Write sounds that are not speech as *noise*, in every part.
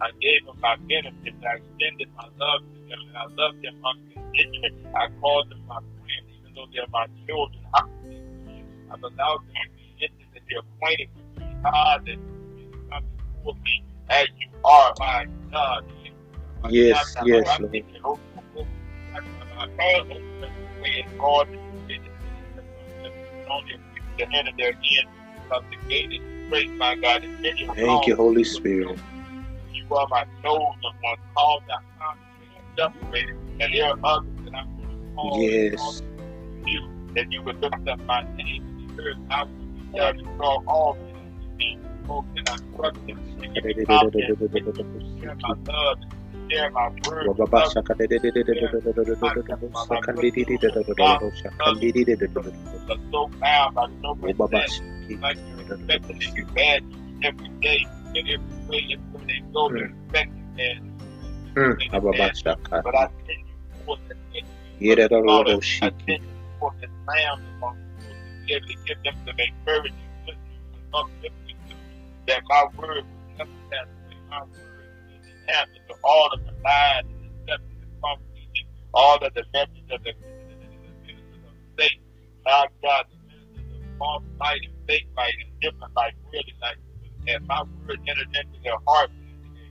I gave them my benefits. I extended my love to them, and I loved them unconditionally. I called them my friends, even though they're my children. I've allowed them to be be acquainted with me. God, that you come before me as you are, my God. Yes, yes, Lord. God, the end of their end because the gate is straight, my God. And many Thank you, Holy Spirit. You are my chosen one, called out, separated, and there are others that I'm going to call Yes. you, that you would lift up my name in the earth. I will be there to draw all men to me. Oh, can I trust them? And give me confidence, and share my love, and share my word. But so by so much debt, like you're expecting to be bad every day, and every way, everywhere they go, they're expecting that. But I thank you for the I thank you for the lamb among you to be able to give them encouraging good news and uplifting that my word will never pass away. My word is in answer to all of the lies and and all of the messages of the, the, the, the ministers of. My God, the ministers of false light and fake light and different light, really light. And my word entered into their hearts and their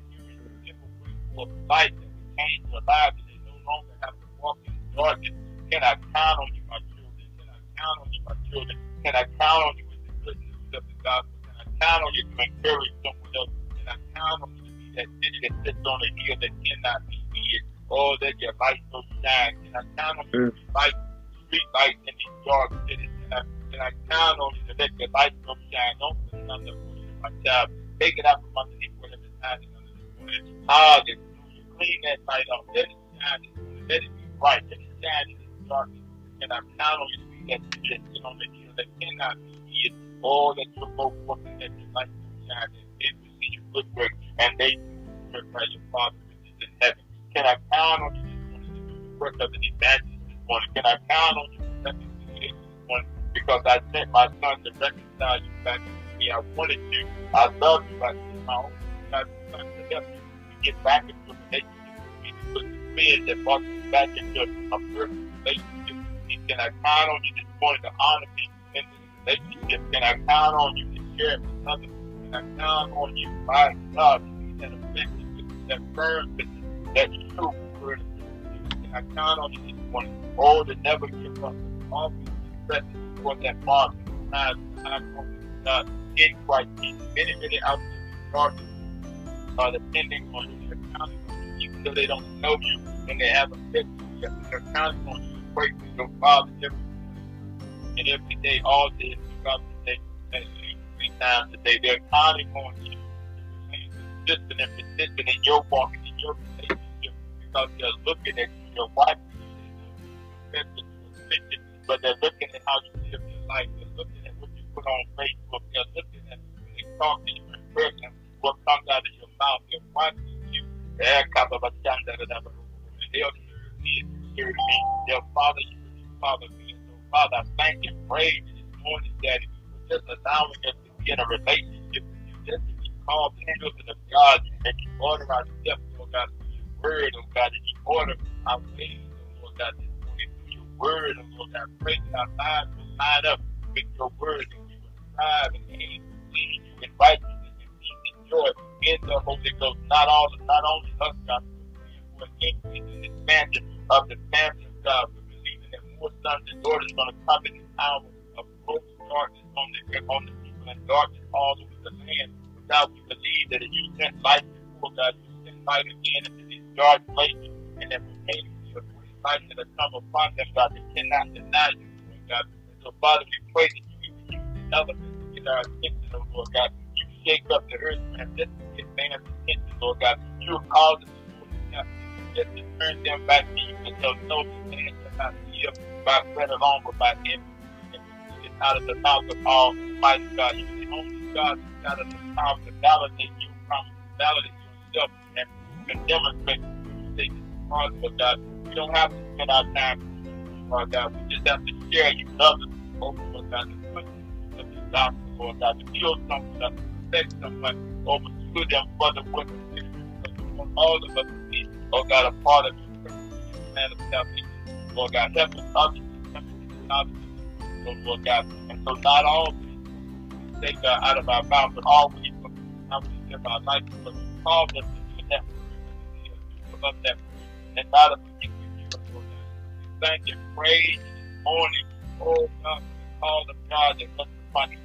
hearing way for light that will change their lives and they no longer have to walk in the darkness. Can I count on you, my children? Can I count on you, my children? Can I count on you with the good news of the gospel? Can I count on you to encourage someone else? Can I count on you to be that city that sits on a hill that cannot be hid? Oh, that your light so shine. Can I count on you to light, street lights in these dark cities? Can I, can I count on you to let your light so shine? Don't put the bushel, my child. Take it out from underneath whatever is hiding under the bushel. Hallelujah. Clean that light up. Let it shine. Let it be bright. Let it shine in this darkness. And I count on you to be that city that sits on the hill that cannot be hid. Oh, that you go forth and let your light so shine. And they will see your good work. And they will glorify your Father which is in heaven. Can I count on you this morning to do the work of an evangelist this morning? Can I count on you to reconciliation this morning? Because I sent my son to reconcile you back to me. I wanted you. I love you. I sent my own son to help you to get back into a relationship with me, to put the thread that brought you back into a perfect relationship with me. Can I count on you this morning to honor me in this relationship? Can I count on you to share it with others? Can I count on you, my to be that effective, that firm that true word? Can I count on you this morning? Oh, to never give up, always be present before that Father, time, time, God, in Christ Jesus. Many, many out there in darkness are uh, depending on you, they're even though they don't know you and they haven't met you they're counting on you to pray for your Father every and every day, all day, throughout the day, three times a day. They're counting on you consistent and persistent in your walk and in your relationship because they're looking at you, they're watching you, they know you're affected, but they're looking at how you live your life. Put on Facebook. They're looking at when they talk to you in person, what comes out of your mouth. They're watching you. Eh, kababashandadadaba. And They'll serve me and you serve me. They'll follow you and you follow me. So, Father, I thank and praise you this morning, Daddy, for just allowing us to be in a relationship with you, just to be called children of God, and you order our steps, Lord God, through your word, oh God, and you order our ways, oh Lord God, this morning through your word, oh Lord God. Pray that our lives will line up with your word, we and to please you in righteousness and peace and joy in the Holy Ghost. Not all, not only us, God, but for increase expansion of the family of God. We're believing that more sons and daughters are going to come in this hour of gross darkness on the on the people and darkness all over the land. God, we believe that if you sent light before God, you send light again into these dark places, and that we may see a light that has come upon them, God, that cannot deny you, oh God. And so, Father, we pray that you even use the our attention, oh Lord God. You shake up the earth and just man's attention, Lord God. You have caused us to just to turn them back to you, know that man cannot live by bread alone, but by that proceedeth out of the mouth of Almighty God. You the only God who's got us the power to validate your promise, to validate yourself, and and demonstrate you say this is possible, God. We don't have to spend our time, Lord God. We just have to share you with others, oh Lord God, of the gospel, Lord God, to heal someone, to protect someone, or pursue them for the of all of us be, oh God, a part of purpose, plan of salvation. Lord God, help us the of the Lord God. And so not always take out of our mouth, but how we live our life because you called us to do that that and not forget you. Thank and praise morning, oh God, the call of God that comes upon each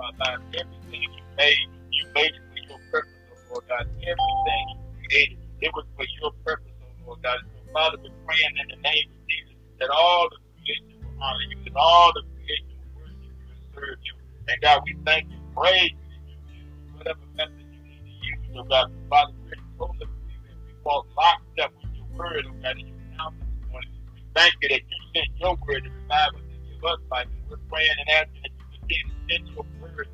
and our lives. Everything you made, you made it for your purpose, oh Lord God. Everything you created, it was for your purpose, oh Lord God. So Father, we're praying in the name of Jesus that all the creation will honor you, that all the creation will worship you and serve you. And God, we thank you, praise you, whatever method you need to use, oh God. Father, we're totally believing we walk lockstep with your word, oh God, and you count this morning. We thank you that you sent your word to revive us and give us life. And we're praying and asking continue your word,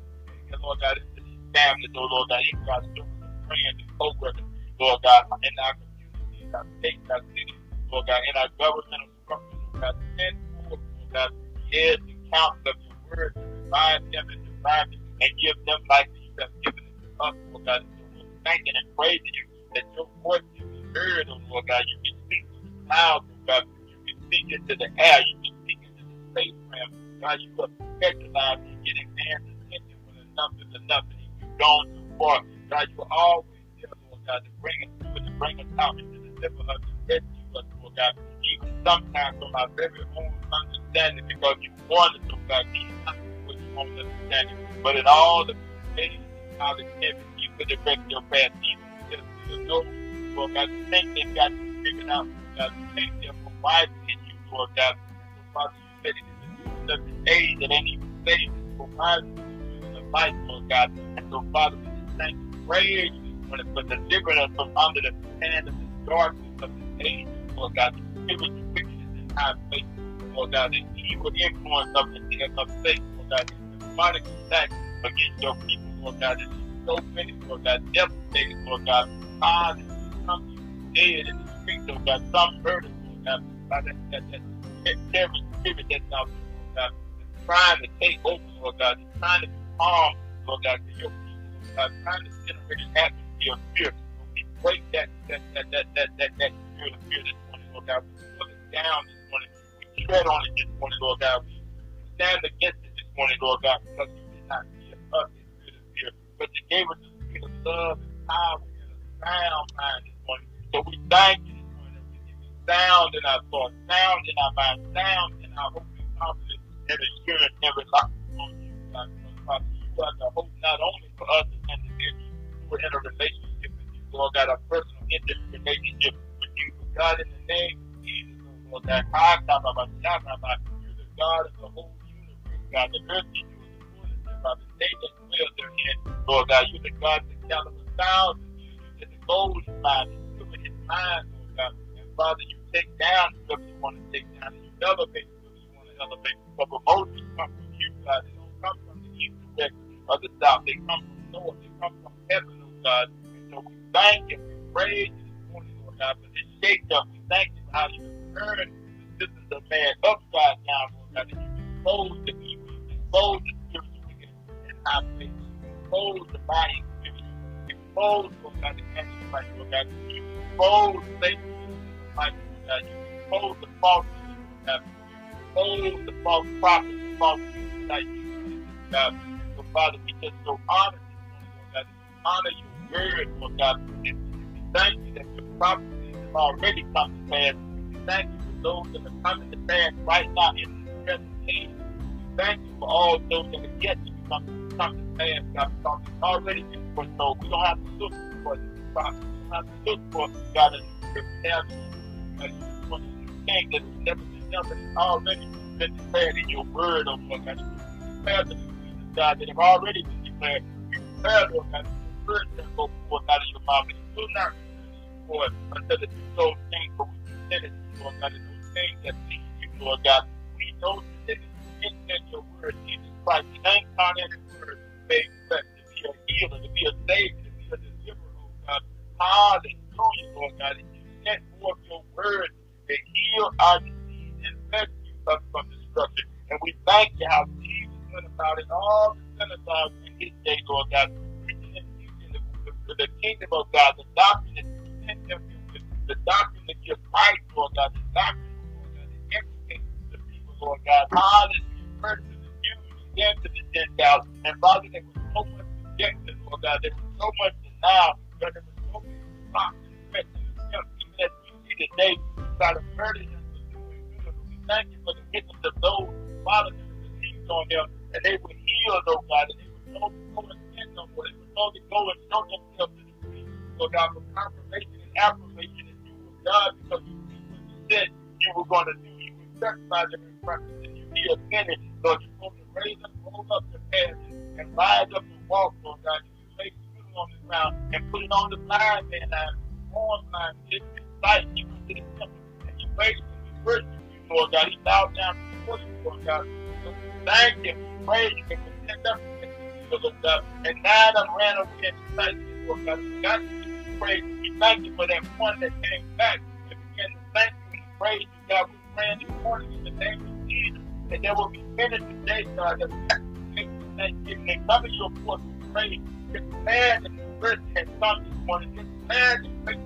and Lord God, into these families, oh Lord God, even our students and friends and co-workers, Lord God, in our community, in our state, in our city, Lord God, in our governmental structures, Lord God, send forth, Lord God, heads and counsel of your word to revive them and revive them and give them life that you have given it to us, Lord God. So we're thanking and praising you that your voice can be heard, oh Lord God. You can speak to the clouds, oh God. You can speak into the air. You can speak into the space realm. God, you specialized in getting man's attention when enough is enough and you've gone too far. God, you always there, Lord God, to bring us through and to bring us out and to deliver us and rescue us, Lord God. Even sometimes from our very own understanding because you want us, oh God. Not what you want us understand. But in all the and how the heaven, you could direct your path even if you know, Lord God, think they've got you figured out, Lord God. You think they're providing in you, Lord God. So, Father, said it in the of the in life, Lord God. And so, Father, we just thank you, praise you for, delivering us from under the hand of the darkness of the age, Lord God. Giving you wickedness and high faith, Lord God, the evil influence of the of faith, Lord God, the demonic attack against your people, Lord God. There's so many, Lord God, devastating, Lord God. God, some dead in the streets, Lord God. Some murdered, Lord God, by that, that, that, that terrorist spirit that's out there, God. That's trying to take over, Lord God. That's trying to harm, Lord God, to your people, God. Trying to generate an atmosphere of fear. We break that, that, that, that, that, that, that spirit of fear this morning, Lord God. We put it down this morning. We tread on it this morning, Lord God. We stand against it this morning, Lord God, because you did not give us a spirit of fear, but you gave us a spirit of love and power and a sound mind this morning. So we thank this you sound in our thoughts, sound in our mind, sound in our hope and assurance and reliance on you, God. Father, you are the hope not only for us as individuals who are in a relationship with you, Lord God, a personal, intimate relationship with you. But God, in the name of Jesus, Lord God, you're the God of the whole universe, God. The earth is yours, the fullness thereof, the day that dwell therein. Lord God, you're the God that counted a thousand years. You did the gold is mine, the silver is mine, Lord God. And Father, you take down whoever you want to take down, and you elevate to elevate. But promotions come from you, God. They don't come from the east, the west, or the south. They come from north. They come from heaven, oh God. And so we thank you. We praise you this morning, Lord God, for this shake up. We thank you for how you turn the systems of man upside down, Lord God. And you expose the evil, expose the spiritual wickedness high faith. You expose the spirit. You expose, Lord God, the antichrist, Lord God. You expose Satan in the life, Lord God. You expose the false Lord God. You the false prophets, the false people that you, God. So, Father, we just so honor this. Honor your word, Lord God. We thank you that your prophecies have already come to pass. We thank you for those that are coming to pass right now in this present age. We thank you for all those that are yet to come, to pass, God, because it's already been foretold. We don't have to look for the prophecy. We don't have to look for God for the thing that has never done, already been declared in your word, oh Lord God. You declared the decrees God that have already been declared. You declared, Lord God, your word shall go forth out of your mouth, and it will not you, Lord, until it do those things which you said Lord God, and those things that please you, Lord God. We know that it is in your word, Jesus Christ, the incarnated word, made flesh, to be a healer, to be a savior, to be a deliverer, oh God. Hallelujah, Lord God. And you sent forth your word to heal our us from destruction. And we thank you how Jesus went about it all the synagogues in his day, Lord God, preaching and teaching the, the, the kingdom of God, the doctrine and sent them with the doctrine that gives life, Lord God, the doctrine, Lord God, that educates the people, Lord God. Hallelujah. First to the Jews then to the Gentiles. And Father, there was so much rejection, Lord God. There was so much Lord God. And nine of them ran away and thank you, Lord God. We got you. We thank you for that one that came back and began to thank you and praise you, God. We pray this morning in the name of Jesus. And there will be many today, God, that we thanksgiving and to your court with praise. This man and the mercy has come this morning. This man and grace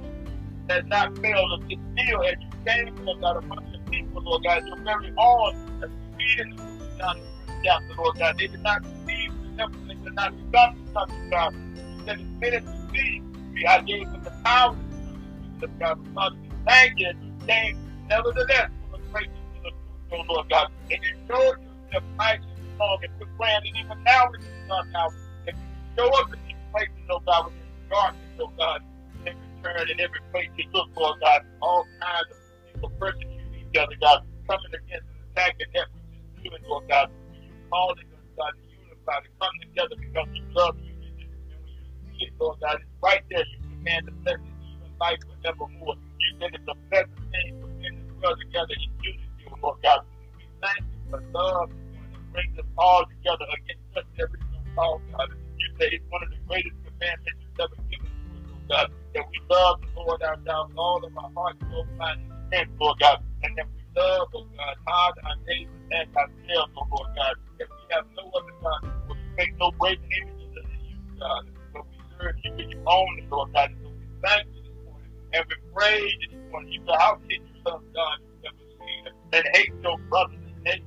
has not failed us. It's still as you came to us out among the people, Lord God, your very own as we read in the of the Lord God. They did not temple, they did not become the sons of God. You said it's minute to see. I gave them the power to the God. We thank you that you came, nevertheless, for the grace of the truth, oh Lord God. And you showed yourself mighty and strong and quick brand, and even now with your son now, if you show up in these places, oh God, within the darkness, oh God, in every turn, in every place you look, Lord God, all kinds of people persecuting each other, God, coming against and attacking that which is good, Lord God. You calling us, God, to to come together because you love you. And when you see it, Lord God, it's right there. You command the blessing, even life forevermore. You said it's a pleasant thing for men to dwell together in unity, Lord God. We thank you for love and brings us all together against such every call, God. You say it's one of the greatest commandments that you've ever given to us, oh God, that we love the Lord our God with all of our heart, soul, mind, and strength, Lord God, and that we love, oh God, hard our neighbors and ourselves, oh Lord God, that we have no other God, we make no graven images of you, God, but we serve you with your own, Lord God, so we thank you this morning, and we praise you this morning. You say, how can you love God who's never seen and hate your brothers and sisters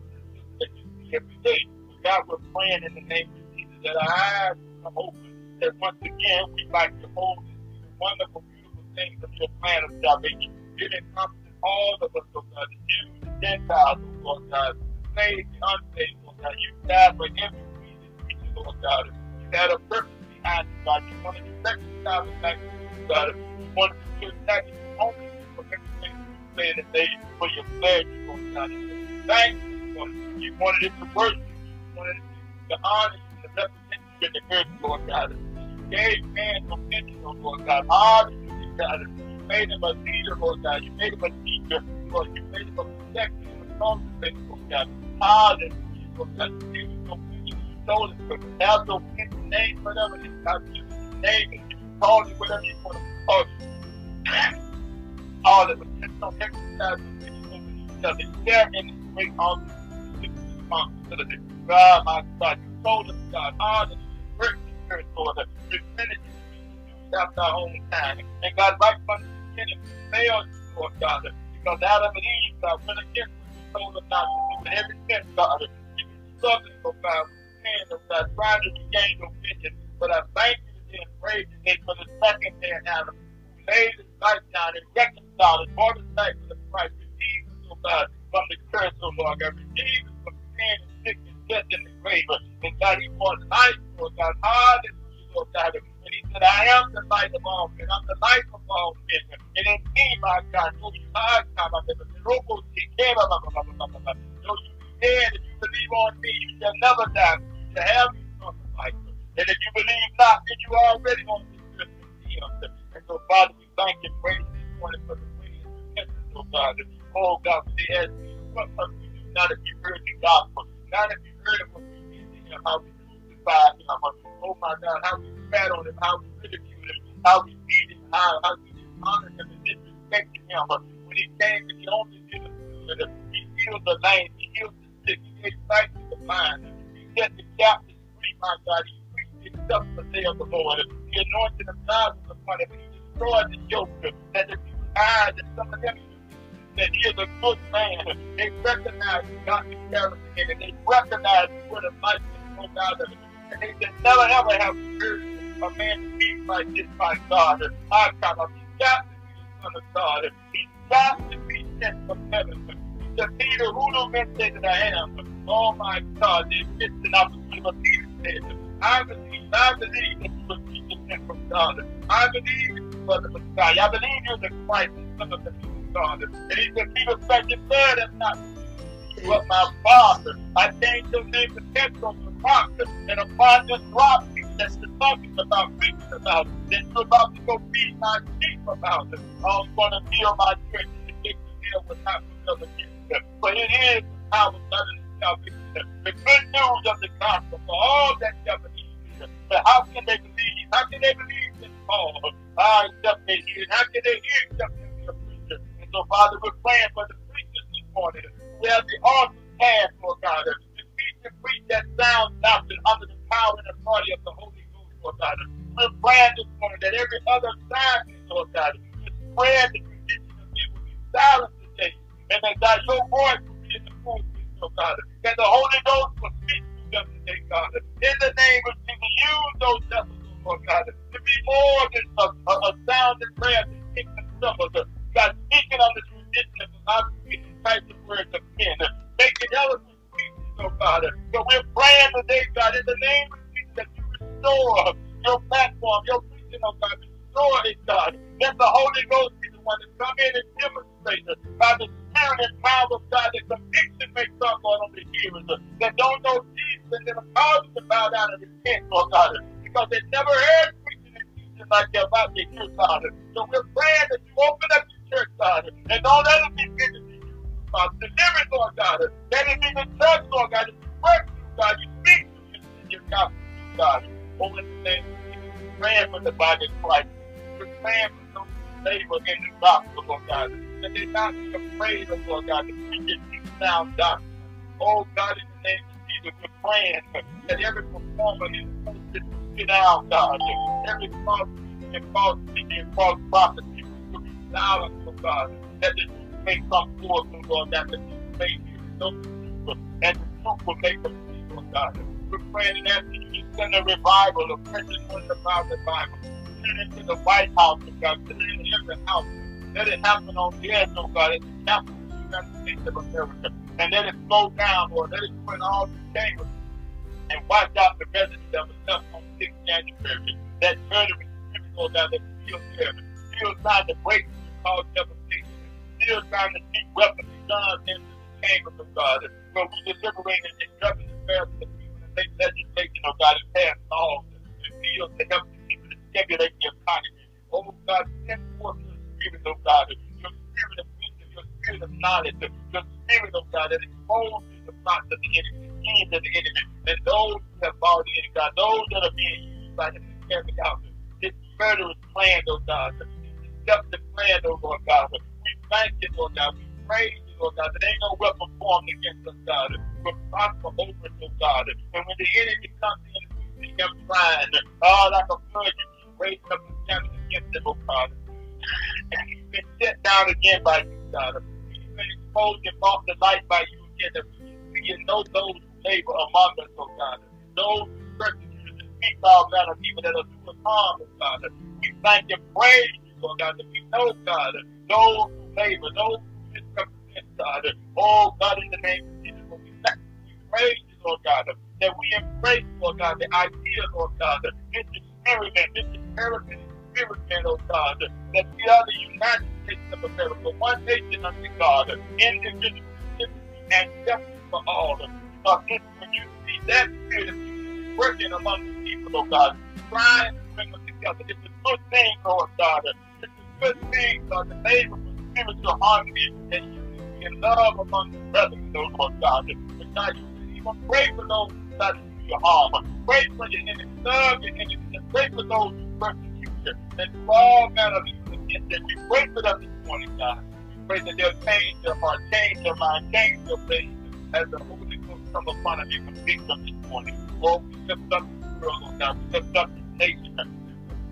that you see every day? But God, we're praying in the name of Jesus that our eyes come open, that once again we behold and see the wonderful, beautiful things of your plan of salvation. It encompasses all of us, oh God, the Jews, the Gentiles, Lord God, the saved, the unsaved, Lord God. You died for every reason, reason, Lord God. You had a purpose behind it, God. You wanted to reconcile us back you, God. You wanted to give back to you only for everything you said and they for your pleasure, Lord God. And thank you, Lord. You wanted it to worship you. You wanted it to honor you to represent you in the earth, Lord God. You gave man oh Lord God. Hallelujah, God. You made him a leader, Lord God. You made him a teacher, Lord. You made him a protector a cultivator, Lord God. Hallelujah, Lord God. You. You told him to have dominion, name whatever it is. God, you name it. You call it whatever you want to call it. All that was just on exercise dominion over each other. Share in great honor responsibility. God, my God, you told us, God. Work the spirit, Lord. Repentance after our own time. And God, right from the beginning, we failed you, Lord God, because Adam and Eve, God, went against what you told them not to do. And every since, God, you been struggling, oh God, sin, oh God, trying to regain your vision. But I thank you today and praise you today for the second man, Adam, who laid his life down and reconciled and brought us back to the Christ. Redeemed us, oh God, from the curse, Lord God. Redeemed us from sin and sickness, death, and the grave. And God, he brought life, Lord God. Hallelujah, Lord God. And he said, I am the light of all men. I'm the light of all men. And in me, my God, know you are God. I'm the Robo Know you be dead if you believe on me. You shall never die. You shall have eternal life. And if you believe not, then you are already on this earth. And so, Father, we thank you and praise this morning for the way and repentance, oh God. Oh God, the ask you, what must we do now that you've heard the gospel? Now that you've heard of what we did to him, how we crucified him, oh my God, how we spat on him, how we ridiculed him, how we beat him, how, how we dishonored him and disrespected him. When he came and he only good, he healed the lame, he healed the sick, he gave sight to the blind, he set the captives free, my God. He preached himself the day of the Lord. The anointing of God was upon him. He destroy the yoke that the people's eyes that some of them that he is a good man. They recognize God's character it. They recognize what a life is, oh God. And they can never ever have heard a man to be like this by God. I got him. He's got to be the son of God. He's got to be sent from heaven. The Peter, who do men say that I am? Oh my God, missed an opportunity what Peter said. I believe, I believe that you was sent from God. I believe you the Messiah. I believe you're the Christ, the Son of the God. And he said, Peter said, your blood has not but my Father. I changed your name to Petro, the rock, and upon this rock, that's the talking about, preaching about, that you're about to go feed my sheep about it. I'm going to build my church, the gates of hell will not against them. But it is our sudden salvation. The good news of the gospel for all that shall believe. But how can they believe? How can they believe this Paul? Ah, except they hear. How can they hear except they be a preacher? And so, Father, we're praying for the preachers this morning. We have the awesome task, Lord God, to preach that sound doctrine under the power and authority of the Holy Ghost, Lord God. We're praying this morning that every other sign, Lord God, to spread the tradition of it will be silenced today. And that God, your voice will be in the pulpit, Lord God. And the Holy Ghost will speak to them today, God. In the name of Jesus, use those vessels, Lord God, to be more than a, a, a sound and prayer to speak the symbols. God, speaking on the tradition of God, speaking types of words of men, making eloquent God. So we're praying today, God, in the name of Jesus, that you restore your platform, your preaching, oh God. Restore it, God. Let the Holy Ghost be the one to come in and demonstrate it by the Spirit and power of God. That conviction may come on the hearers that don't know Jesus and then cause them to bow down and repent, oh God. Because they never heard preaching and teaching like they're about to hear, God. So we're praying that you open up your church, God, and don't let it be busy God. Deliver it, Lord God. Let it be the church, Lord God. That you work through, God. You speak in your gospel, God. In the name of Jesus. Praying for the body of Christ. We're praying for those who labor in the gospel, Lord God. That they not be afraid of, Lord God, to preach deep sound doctrine. Oh, God, in the name of Jesus, we're praying that every performer is posted to down, God. Every false and false teaching and false prophecy will be silenced, oh God. That the may come forth, oh Lord, that the people may hear truth, and the truth will make them see, Lord God. We're praying and asking you to send a revival, a one about revival. Send it to the White House, oh God. Send it in every house. Let it happen on the earth, oh God, in the capital of the United States of America. And let it slow down, Lord. Let it put all the chambers and wipe out the residents that was left on 6th January. That murdering spirit, Lord God, that still there. Still trying to break through cause devastation still trying to keep weapons and guns into the chambers of God. But we deliberating and discussing the affairs of the people and make legislation, oh God, and pass laws and bills to help the people to stimulate the economy. Oh God, send forth your spirit, oh God, your spirit of wisdom, your spirit of knowledge, your spirit, oh God, that exposes the plots of the enemy, the schemes of the enemy, and those who have bought in, God, those that are being used by them to carry out this murderous plan, oh God, this deceptive plan, oh Lord God thank you, Lord God. We praise you, Lord God. There ain't no weapon formed against us, God. We're prosper over it, oh God. And when the enemy comes in, we see him trying. Oh, like a you keep raising up standing against him, oh God. And he's been set down again by you, God. He's been exposed and brought to light by you again. We can know those who labor among us, oh God. Those who persecute and speak all manner of people that are doing harm, oh God. We thank and praise you, Lord God, that we know, God, those favor, those who misrepresent God. Oh God, in the name of Jesus, we thank we praise you, Lord God, that we embrace, Lord God, the idea, Lord God, this experiment, this experiment, experiment, oh God, that we are the United States of America, one nation under God, individual and justice for all. Because when you see that spirit working among the people, oh God, trying to bring them together, it's a good thing, Lord God. It's a good thing, God, the neighbor spiritual harmony and unity and love among the brethren, those Lord God. But God, you even pray for those to do you harm. Pray for your enemies, love your enemies, and pray for those who persecute you. And all manner of evil against them. We pray for them this morning, God. We pray that they'll change their heart, change their mind, change their ways as the Holy Ghost come upon them and convict them this morning. Oh, we lift up the world, oh God. We lift up this nation.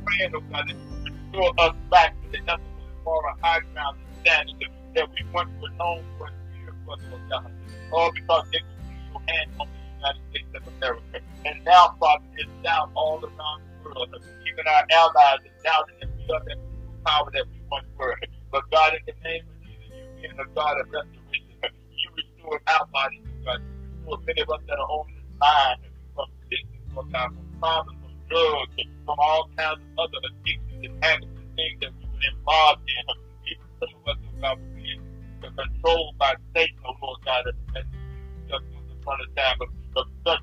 Praying, oh God, that you restore us back to the heavenly for a high ground standing that we once were known for fear for, Lord God. All because they could see your hand on the United States of America. And now, Father, it's down all around the world. Even our allies are doubting that we are that power that we once were. But God, in the name of Jesus, you being a God of restoration, you restore our bodies, God. You restore many of us that are on this line from sickness, Lord God, from problems, from drugs, from all kinds of other addictions and habits and things that we were involved in. God, were being controlled by Satan, oh Lord God, as you just once upon a time of, of such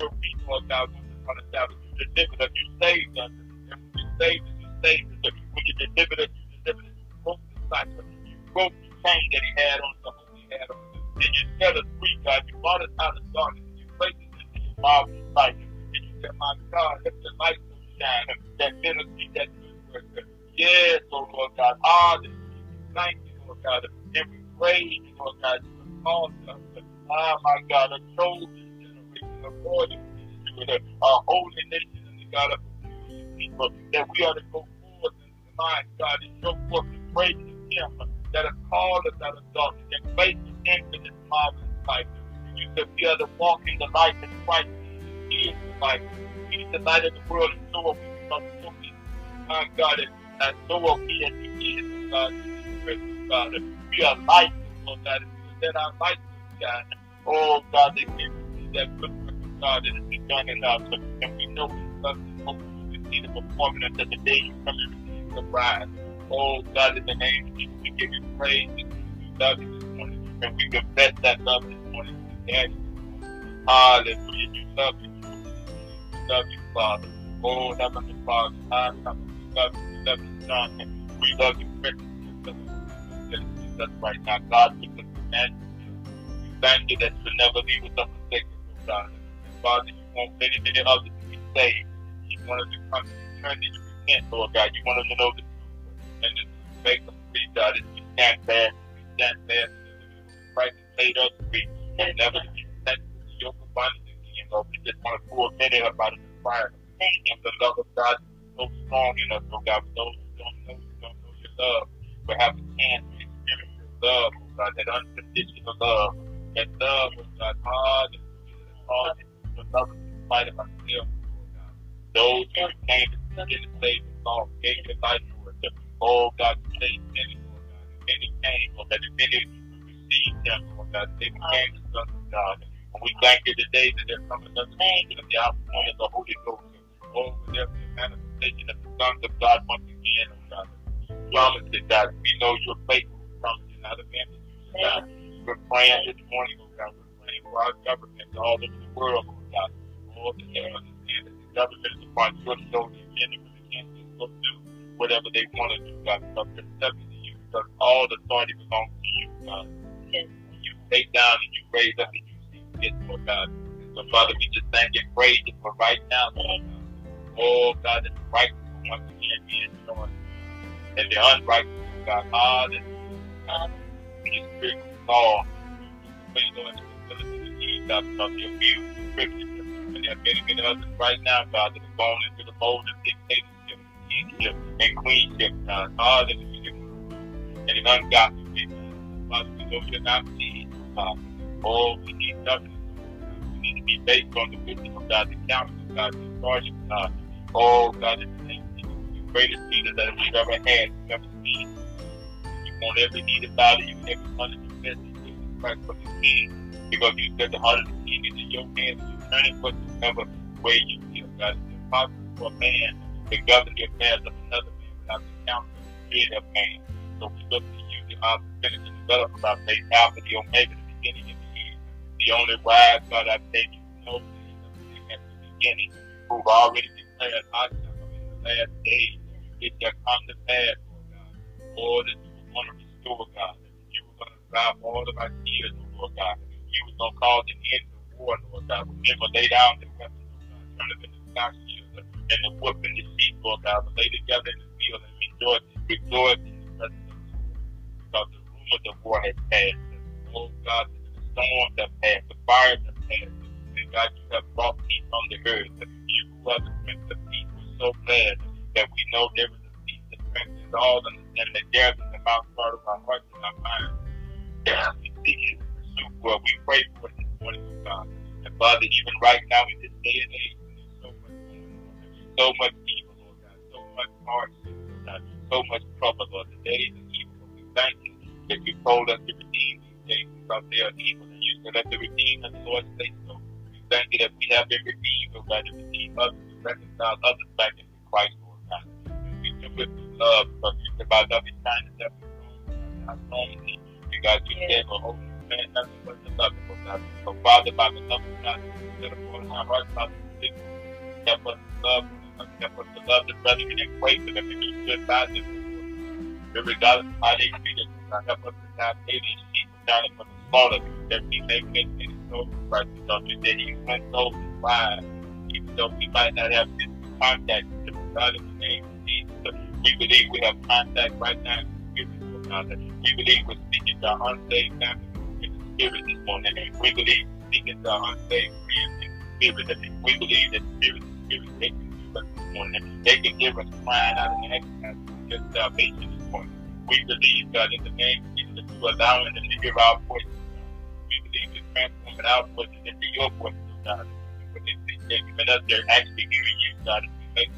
were we, Lord God, once upon a time. You delivered us, you saved us, and you saved us, you saved us. When you delivered us, you delivered us. You broke the cycle. You broke the chain that he had on the he had on. And you set us free, God. You brought us out of darkness. And you placed us into your marvelous light. And you said, my God, let the light so shine that will see that good work. Yes, oh Lord God. Hallelujah. Thank you, God. And we praise you, Lord God. You have called us. Ah, my God, a chosen generation, a royal priesthood, a holy nation, and the God of the people, that we are to go forth in the mind, God, and show forth the praise of Him that has called us out of darkness and placed us into this marvelous light. You said we are to walk in the light that Christ is the light. He is the light of the world, and so are we become so my God, and, and so are we as He is, God, in God. We are light, Lord oh God, and we let our light God. Oh, God, they give see that good work of God that been done in us. And we know we love you. Oh Hope we see the performance of the day you come and receive the bride. Oh, God, in the name of Jesus, we give you praise and we love you this morning. And we confess that love this morning to Daddy. Hallelujah. You love you. We love you, Father. Oh, Heavenly Father, I. We love you. We love you, Son. We love you, Jesus right now. God, we command thank you that you never leave us or forsake us, God. Father, you want many, many others to be saved. You want us to come to eternity to repent, Lord God. You want us to know the truth and to make them free, God, as we stand fast, we stand fast Christ has made us free and never be sent to of bondage again, Lord. We just want to pull many up out of the fire. And the love of God is so strong in us, Lord God. For those who don't know you, don't know your love, but have a chance your love, Lord God, that unconditional love that love was God. Hallelujah. Hallelujah. The love in spite of God. Those who came to get the the law, gave your life for us. Oh God, you saved many, Lord God. Many came, Lord God. Many received them, Lord God. They became the sons of God. And we thank you today that there's come another season of the outpouring of the Holy Ghost. Oh, there be a manifestation of the sons of God once again, oh God. Promise it, God. We know you're faithful. Promise it, not a man uh, that you God. We're praying this morning, oh God. We're praying for our government all over the world, oh God. Lord, that they understand that the government is upon your shoulders. The enemy can't just go do whatever they want to do, God, because they're subject to you, because all the authority belongs to you, God. Yes. You take down and you raise up and you see fit, Lord God. So, Father, we just thank and praise you for right now, Lord God. Oh, God, that the righteous once again being shown. And the unrighteous, God, hallelujah. Please, Spirit, law, based on the facility to need God because the abuse and privilege. And there are many, many others right now, God, that have gone into the mold of dictatorship, kingship, and queenship, God. Hallelujah. And an ungodly way. Father, we know you're not pleased, God. Oh, we need governance. We need to be based on the wisdom of God, the counsel of God, the authority of God. Oh, God, of Jesus, the greatest leader that we've ever had, we've ever seen. Want every need about you, every one of you message Jesus Christ for the king. Because you said the heart of the king is in your hands and you turn it whatsoever way you feel. God, it's impossible for a man to govern the affairs of another man without the counsel of the spirit of man. So we look to you, the finish, and develop of our faith, Alpha, the Omega, the beginning and the end. The only wise God I thank you know at the beginning, who've already declared our in the last days. It shall come to pass, Lord God. Lord, that oh you will want to drive all of our tears, oh Lord God. You was going to cause an end to war, Lord God. Remember, lay down the weapons, Lord God. Turn them into shields and the whip and the sheep, Lord God. But lay together in the field and rejoice, rejoice in the presence of the Lord. Because the rumors of war has passed. Oh God, the storms have passed, the fires have passed. And God, you have brought peace on the earth. You who are the Prince of Peace, we're so glad that we know there is that all understanding that there in the mouth part of our hearts and our minds. We seek pursue what we pray for this morning, oh God. And Father, even right now in this day and age, there's so much going so much evil, Lord God, so much hardship, oh Lord God, so much trouble, Lord. The days of evil, we thank you that you told us to redeem these days because they are evil, and you said let the redeem of the Lord say so. We thank you that we have been redeemed, Lord God, to redeem others, to reconcile others back into Christ, Lord God. And we do it love, because you. Said by loving kindness that we not only you God, you said, well, hope man nothing but the love of God. So, Father, by the love of God, set upon our hearts, Father, help us to love, help us to love the brethren and for them and do good by them. Regardless of how they treat us, help us to not pay these people down from the slaughter that we may make any soul Christ, so that. He went souls and lives, even though we might not have this contact with God, in the name of. We believe we have contact right now with the Spirit God. We believe we're speaking to our unsaved family in the spirit this morning. We believe we're speaking to our unsaved friends in the spirit. We believe that spirit is spirit they can give us this morning. They can give us crying out in the ecstasy of your salvation this morning. We believe, God, in the name of Jesus, that you allowing them to hear our voices. We believe you're transforming our voices into your voices, oh God. They're giving us, they're actually hearing you, God, as we make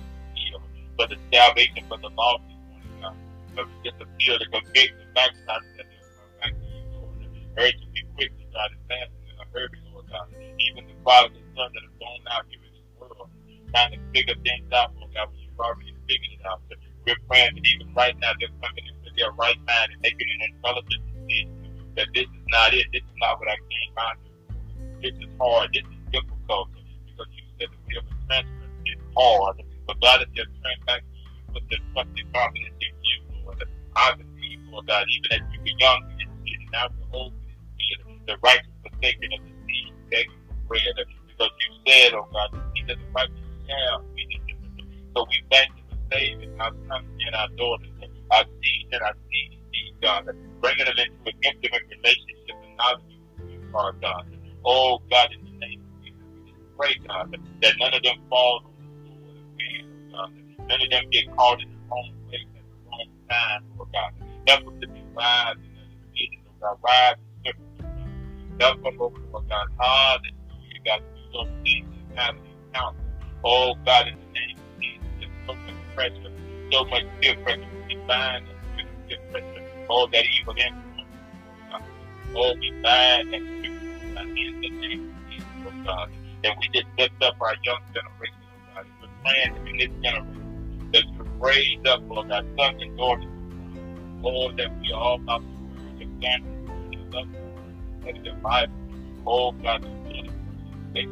for the salvation, for the lost but we just appeal to convict the backside that they'll come back to you, Lord. Urge to be quick to God and fast in a hurry, Lord God. Even the fathers and sons that have gone out here in this world, trying to figure things out, Lord God, when you've already figured it out. So we're praying that even right now they're coming into their right mind and making an intelligent decision that this is not it. This is not what I came out here for. This is hard. This is difficult because you said that we have a transfer. It's hard. But God is just turn back to you with the trusted confidence in you. I believe, Lord God, even as we were young, didn't see it, now we're old, didn't see it. The righteous forsaken of the seed, begging for bread. Because you said, oh God, the seed of the righteous shall be. So we thank you for saving our sons and our daughters, our seed and our seed, seed, God, bringing them into an intimate relationship and knowledge of you are, God. Oh God, in the name of Jesus, we just pray, God, that none of them fall None of them get caught in the wrong place at the wrong time, Lord God. Ah, Help us to be wise in the decisions, Lord God. Wise in circumstances. Help us, Lord God. Hallelujah, God. To do those things and have an encounter. Oh, God, in the name of Jesus, there's so much pressure, so much fear pressure. Bind and fear pressure. Oh, that evil influence, God. Oh, we bind and fear in the name of Jesus, oh God. And we just lift up our young generation, oh God. We're praying in this generation that you raise up, Lord God, sons and daughters, Lord, that we all word of family, the of Bible. Oh God, with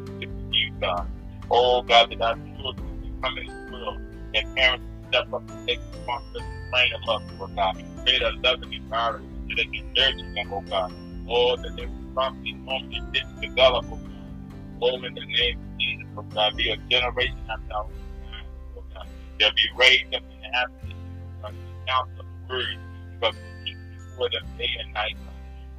you, God. Oh God, that our children coming to the world and parents step up and take responsibility train them up, Lord God. Create a loving environment so they can nurture them, oh God. Oh, that they will properly normally develop, oh God. Oh, in the name of Jesus, oh God, be a generation after our They'll be raised up in happiness of the counsel of the word, but we'll before them day and night.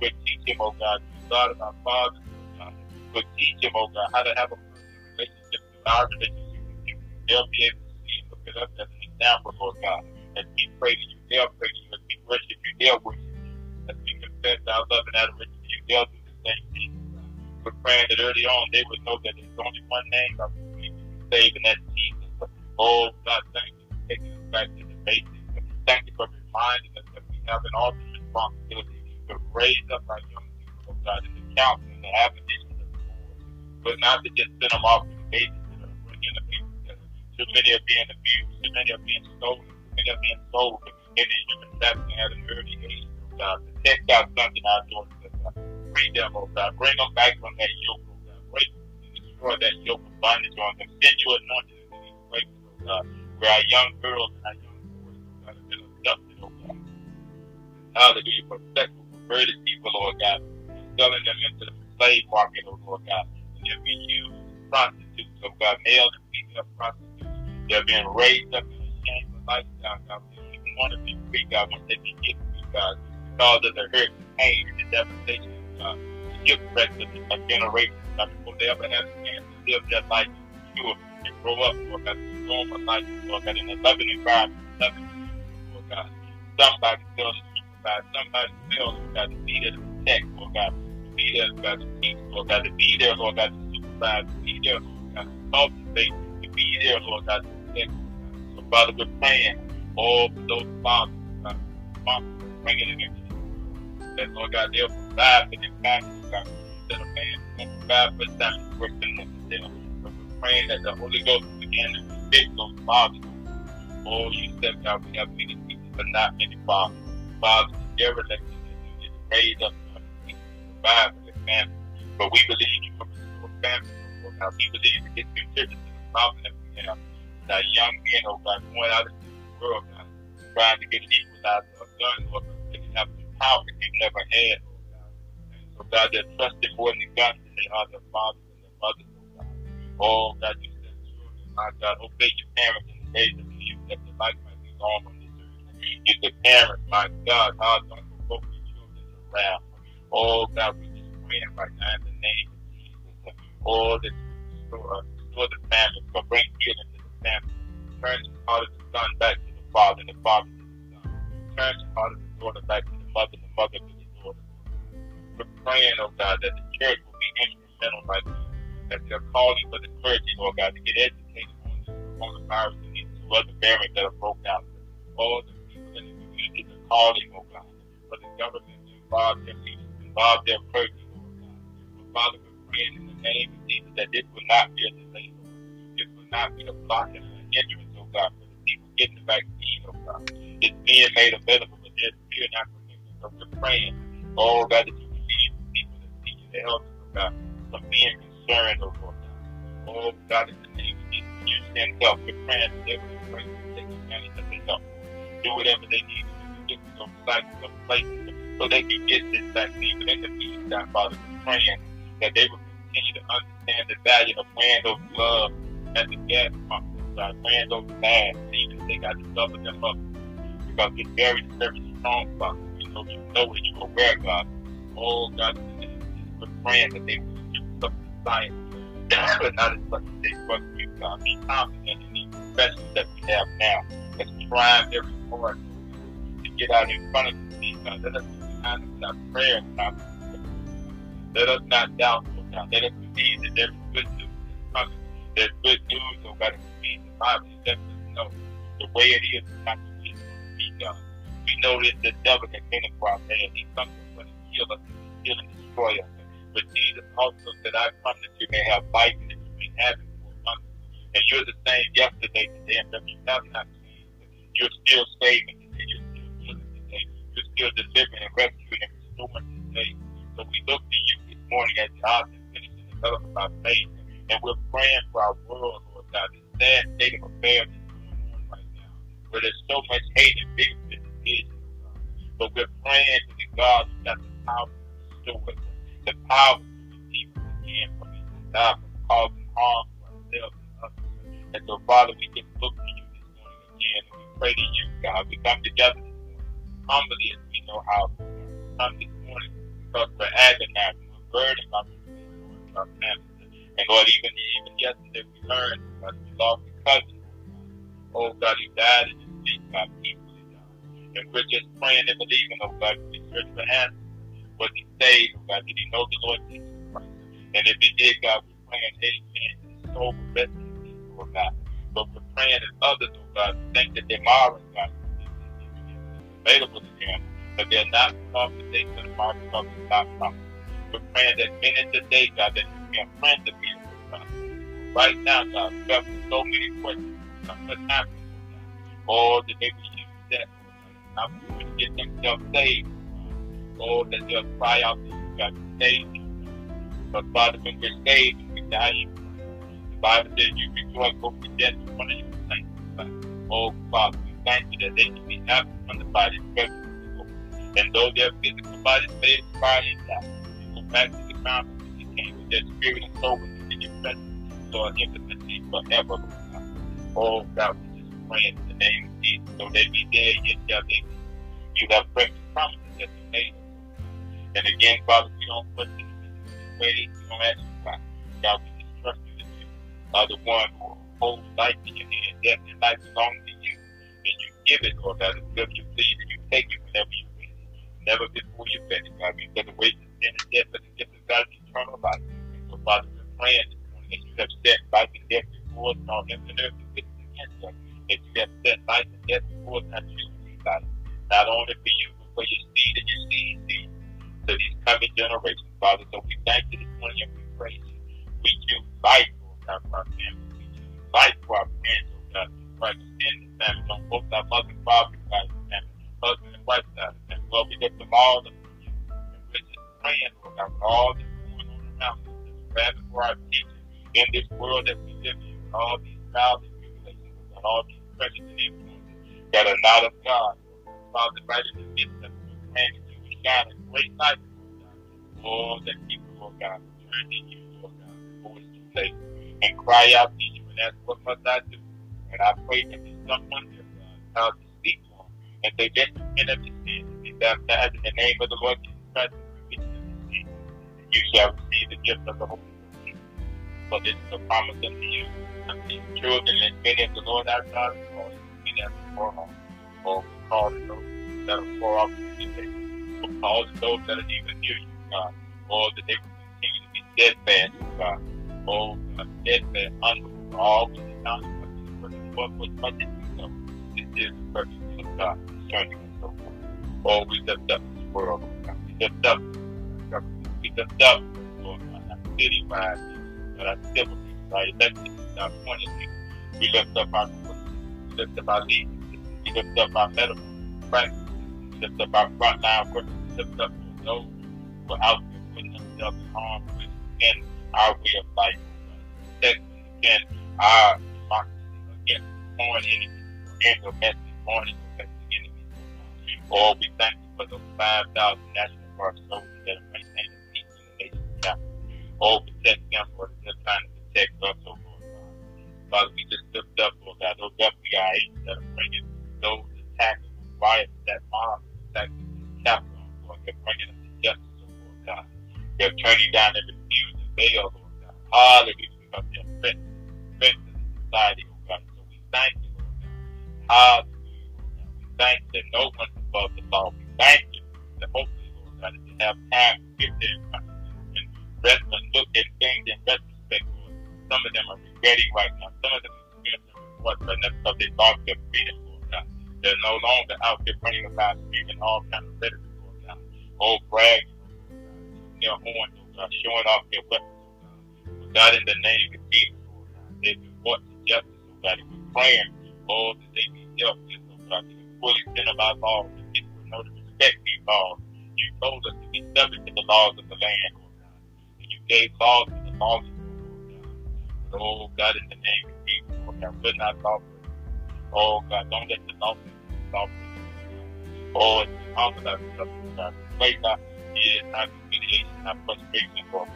We'll teach them, oh God, the God of our fathers, oh. We'll teach them, oh God, how to have a relationship with our relationship with you. They'll be able to see and look at us as an example, Lord God. As we pray to you, they'll pray to you. As we worship you, they'll worship you. As we confess our love and adoration to you, they'll do the same thing. We're praying that early on they would know that there's only one name which we can be and that's Jesus. Oh, God, thank you for taking us back to the basics. Thank you for reminding us that we have an ultimate responsibility to raise up our young people, oh God, in the counsel and the admonition of the Lord. But not to just send them off to the babysitter, bringing the babysitter. Too many are being abused, too many are being stolen, too many are being sold in the human trafficking at an early age, oh God. Protect our sons and our daughters, oh God. Free them, oh God. Bring them back from that yoke, oh God. Break and destroy that yoke of bondage on them. Send you anointing uh, where our young girls and our young boys God, have been abducted, oh God. Hallelujah, for sexual perverted people, Lord God, selling them into the slave market, oh Lord God. And they're being used as prostitutes, oh God, male and female prostitutes. They're being raised up in a shameful lifestyle, God. They don't even want to be free, God, once they can get free, God, because of the hurt, the pain, and the devastation, God. Shipwrecks of a generation, God, before they ever have a chance to live their life pure and grow up, Lord God, to storm a life, Lord God, in a loving environment, loving, Lord God. somebody fails to supervise, somebody fails, Lord God, to be there to protect, Lord God, to be there, God, to teach, Lord God, to be there, Lord God, to supervise, to be there, Lord God, to cultivate, to be there, Lord God, to protect. So, Father, we're praying all those fathers, God, fathers, bringing it that, Lord God, they'll provide for their families, God, that a man will provide for. Praying that the Holy Ghost begin to convict those fathers. Oh, you said, God, we have many people, but not many fathers. Fathers, they're elected to raise up to provide for their family. But we believe you will restore families, oh God. We believe it gets contributed to the problem that we have. That young men, oh God, going out into the world, God, trying to get an equalizer, a gun, Lord, God, they have the power that they've never had, oh God. And so, God, they're trusting more the guns than they are their fathers and their mothers, Oh, God, you said, children, my God, obey your parents in the days of youth that the life might be long on this earth. You the parents, my God, how don't provoke your children to wrath. Oh, God, we just praying right now in the name of Jesus. Oh, that you restore, restore the family, but bring healing to the family. Turn the heart of the son back to the father, and the father to the son. Turn the heart of the daughter back to the mother, and the mother to the daughter. We're praying, oh God, that the church will be instrumental right now. That they're calling for the clergy, oh God, to get educated on this coronavirus and these two other variants that have broke out. All the people in the community are calling, oh God, for the government to involve their leaders, involve their clergy, oh God. But Father, we're praying in the name of Jesus that this will not be a delay, Lord. This will not be a block and an hindrance, oh God, for the people getting the vaccine, oh God. It's being made available, but there's still not commitment. So we're praying, oh God, that you relieve the people that see you, the elders, oh God, from being concerned, oh Lord. Oh God, in the name of Jesus, you send help. We're they will pray to take advantage of their help. Do whatever they need to do to get to those sites, those places, so they can get this vaccine. But in the meantime, Father, we're praying that they will continue to understand the value of wearing those gloves at the gas pump, God, wearing those masks, even if they got to cover them up. Because it's very, very strong, Father. We know you know it, you're aware, God. Oh, God, the we're praying that they will the science, but not as much as they trust you, God. Be confident in the professions that we have now. Let's strive every hard to get out in front of the God. Let us be us with our prayers, God. Let us not doubt, oh God. Let us believe that there's good news that's coming. There's good news, oh God, in the Bible. It lets us know the way it is is not the way it's to be, God. We know that the devil has been in our land. He comes to kill us, kill and destroy us. But Jesus also said, I come that you may have life and that you may have it more abundantly. And you're the same yesterday, today, and changed. You're still saving today. You're still healing today. You're still delivering and rescuing and restoring today. So we look to you this morning as the odds and finish and develop our faith. And we're praying for our world, Lord God, this sad state of affairs that's going on right now, where there's so much hate and bigotry and division, But we're praying to the God who got the power to restore us, the power to us again from God from causing harm to ourselves and others. And so, Father, we can look to you this morning again, and we pray to you, God. We come together this morning, humbly as we know how. We come this morning because we're agonizing, we're burdened by our families. And Lord, even even yesterday we learned that we lost a cousin. Oh God, he died in his sleep, God, peacefully. And we're just praying and believing, oh God, for the church for answers. Was he saved, God? Did he know the Lord Jesus Christ? And if he did, God, we're praying, amen, his soul will rest in peace, oh God. But we're praying that others, oh God, think that they're marvelous, God, available to them, but they're not come today to the mark because it's not coming. We're praying that many today, God, that you a friend to me, oh God. Right now, God, we have so many questions. Happening, oh God? Oh, that they oh God. Not to get themselves saved, Oh, that they'll cry out to you, to save them. But Father, when we're saved we die the Bible says you rejoice over death front of your saints, Oh, Father, we thank you that they can be absent from the body's presence. And though their physical bodies may expire and die, go back to the from which they came with their spirit and soul within your presence, Lord, intimacy forever, Lord. Oh, God, we just pray in the name of Jesus. So they be dead, yet shall they be. You have precious promises that you made. And again, Father, we don't question you in way. We don't ask you why. God, we just trust you that you are the one who holds life in your hand. Death and life belong to you. And you give it, Lord God, good you please. And you take it whenever you're ready. Never before you're ready, God. Set away the sin and death, but the gift of God is eternal life. So, Father, we're praying this morning that you have set life and death before us, and all heaven and earth is witness against us. That you have set life and death before us, not choosing God. Not only for you, but for your seed and your seed seed. To these coming generations, Father. So we thank you this morning and we praise you. We choose life, Lord God, for our family. We choose life for our friends, Lord God. For our extended family, on both our mother and father side of the family, husband and wife side of the family. Lord, we lift them all up to you. And we're just praying, Lord God, for all that's going on around us. Just praying for our teachers in this world that we live in. All these trials and tribulations, and all these pressures and influences that are not of God. Father, right in the midst of it, we're that you will great light, Lord God. Oh, that people, Lord God, turn to you, Lord God, before it's too late, and cry out to you and ask, what must I do? And I pray that there's someone there, God, to to them, and they get to end of his sin, and baptized in the name of the Lord Jesus Christ, and. You shall receive the gift of the Holy Spirit. For this is a promise unto you, unto your children, and many of the Lord our God is and of the far off. Oh, we call those that are far off from today. We those that are even near you, God. Oh, that they will continue to be steadfast, God. Oh, God, steadfast, unmovable, always what is the what was much as you know. This is the purpose of God concerning us, so forth. Oh, we lift up this world, Lord God. We lift up. We lift up, Lord God, our city-wide our civil our elected our appointed. We lift up our we lift up our leaders. We lift up our medical practice. We up our frontline workers. We lift up those who are out there putting themselves in harm's way in our way of life. Protect against our democracy, against foreign enemies, and domestic foreign and domestic enemies. Oh, we thank you for those 5,000 National Guard soldiers that are maintaining peace in the nation's capital. Oh, protect them, Lord, they're trying to protect us, oh Lord God. Father, we just lift up, Lord God, those FBI agents that are bringing those attacks, riots, that mob attacks the Capitol, Lord. They're bringing them to justice, Lord God. They're turning down and refusing bail, Lord God. Hallelujah, because they're threats to the society, oh God. So we thank you, Lord God. Hallelujah, Lord. We thank you that no one's above the law. We thank you that hopefully, Lord God, that they have time to get there and rest and look at things in retrospect, Lord. Some of them are regretting right now. Some of them are experiencing what right now because they lost their freedom, Lord. They're no longer out there running about screaming all kinds of Lord God. Oh, bragging, their horns, uh, Lord God, showing off their weapons. But God, in the name of Jesus, they've been brought to justice, Lord God. We're praying, oh, that they be with, Lord God. They can fully cinematic laws and people know to respect these laws. You told us to be subject to the laws of the land, Lord God. And you gave laws to the lawless, Lord God. But, oh, God, in the name of Jesus, Lord God, we're not lawful. Oh, God, don't let the lawful lawful. Oh, it's ourselves, Lord God. Place our fears, our humiliation, our frustration, Lord.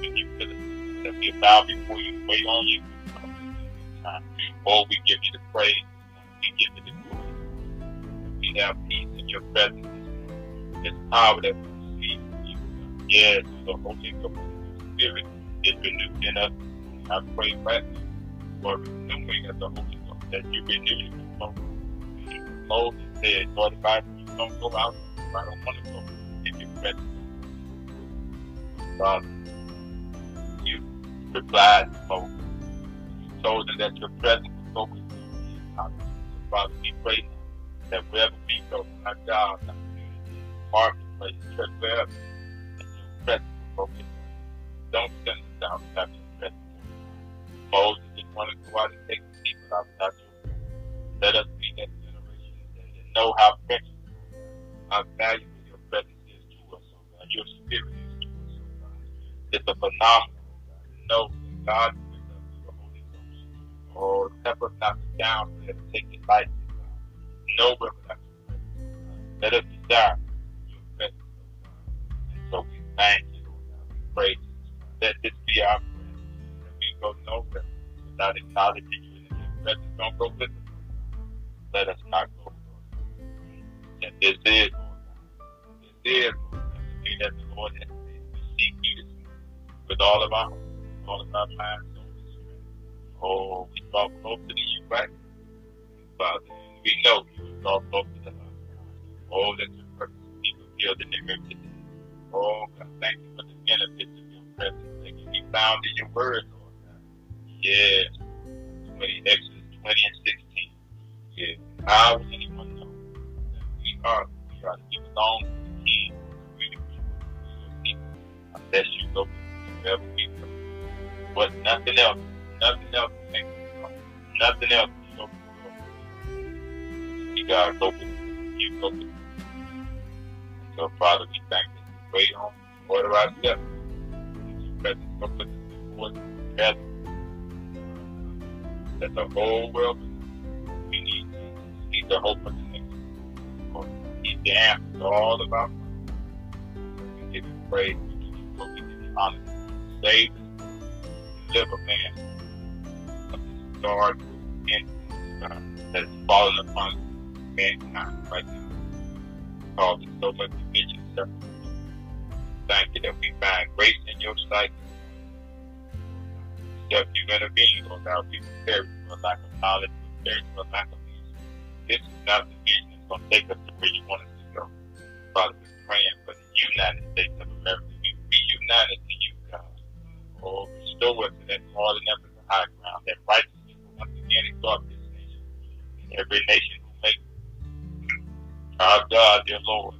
When you feel it, that we bow before you, wait on you. Oh, we give you the praise. We give you the glory. We have peace in your presence. It's power that we receive from you. Yes, the Holy Spirit is renewed in us. I pray right now for renewing of the Holy Ghost, that you renew your Moses said, Lord, if you don't go out, if I don't want to go, in your presence. Father, you replied to Moses. You told him that your presence was go with you. Father, we pray that wherever we go, our job, our marketplace, church, wherever, that your presence go with. Don't send us out without your presence. Moses didn't want to go out and take Let us be that generation that know how precious, how valuable your presence is to us, oh God. Your spirit is to us, oh God. It's a phenomenal, oh. Know that God is with us through the Holy Ghost. Oh, help us not to downplay and take it lightly, oh God. Nowhere without your presence, oh God. Let us desire your presence, oh God. And so we thank you, Lord God. We praise you. Oh Let this be our prayer. That we go nowhere without acknowledging you and your presence. Don't go with us, oh. Let us not go. And this is, Lord. This is, Lord the that the Lord has made. We seek you with all of our all of our mind, soul, and strength. Oh, we draw closer to you, right? Father, we know you draw closer to us. Oh, that your purpose fulfilled in the earth today. Oh, God, thank you for the benefits of your presence that can be found in your word, Lord God. Yes. 20, Exodus 20 and 16. Yes. How will anyone know that we are, we are, we belong to the King, people, unless you go wherever we go. But nothing else, nothing else makes us. Nothing else. We got to go with you, with So, Father, we thank you. Wait on order our steps. Your presence us before together. That the whole world need the hope of the next. Need the all about We give you praise, we give you glory, we give honor. Save us, deliver man of this dark influence uh, that is falling upon mankind right now. Causing so much division, separation thank you that we find grace in your sight. That you're going to be, Lord God, we prepare for a lack of knowledge, prepare for a lack of. This is not the vision that's going to take us to where you want us to go. Father, we're praying for the United States of America. We reunited to you, God. Oh, restore us to that hard and ever high ground, that righteousness will once again exalt this nation. And every nation who makes our God, their Lord,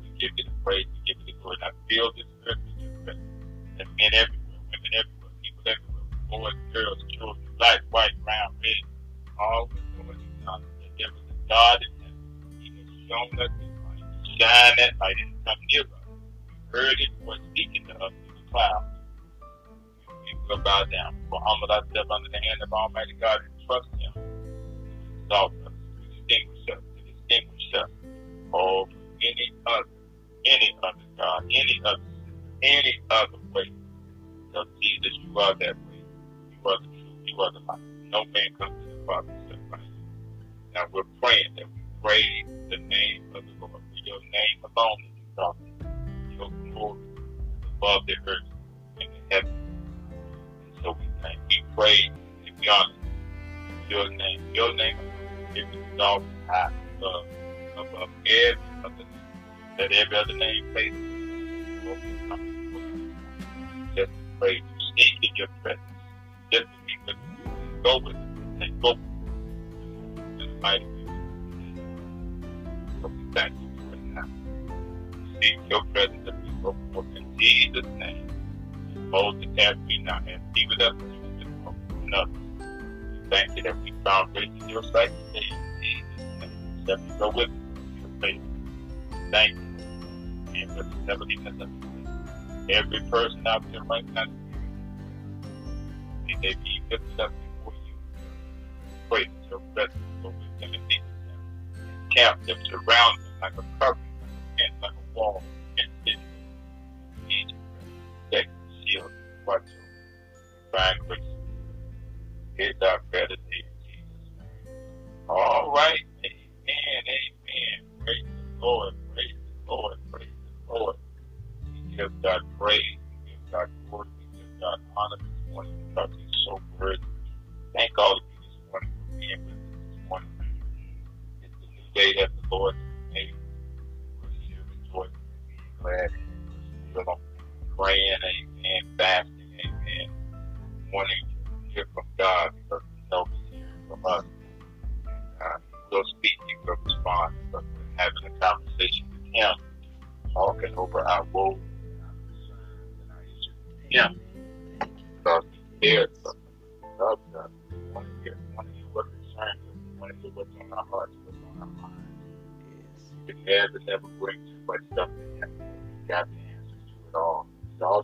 We give you the praise, we give you the glory. I feel this earth with your presence. And men everywhere, women everywhere, people everywhere, boys, girls, children, black, white, brown, red, all and God. That there was a God in heaven. He has shown us his light. Shine that light and come near us. We heard his voice speaking to us through the clouds. We will bow down. We'll humble ourselves under the hand of Almighty God and trust him exalt us, distinguish us, distinguish us. Oh, any other any other God, any other, any other way. Because Jesus, you are that way. You are the truth. You are the life. No man comes to Father except by. Now we're praying that we praise the name of the Lord. For your name alone is exalted. Your glory above the earth and the heaven. And so we thank, we praise, and we honor your name. Your name is exalted high above, above every other name. Let every other name fade Just pray to sneak in your presence. Just to be with you. Go with you. And go you for it now. Seek your presence as we go in Jesus' name. Hold the task we now and be with us as you with thank you that we found grace in your sight today in Jesus' name. That we go with you. Your faith. Thank you And but never leave us Every person out there right now, may they be lifted up you. Your presence them and them. Camp them, them like a covering, like a fence, like a wall, watch over, find our Jesus'. All right. Amen. Amen. Praise the Lord. Praise the Lord. Praise the Lord. We give God praise. We give God glory. We give God honor this morning because He's so worthy. Thank all day that the Lord has made. We're still rejoicing and being glad. We're praying, amen, fasting, amen, wanting to hear from God because He knows He's hearing from us. And uh, He will speak, He will respond, but we're having a conversation with Him talking over our woes and our issues with Him. Because He cares for us. He loves us. We want to hear, we want to hear to hear what's on our hearts, our minds. Yes. The cares never bring too much stuff to Him. He's got the answers to it all. He's all.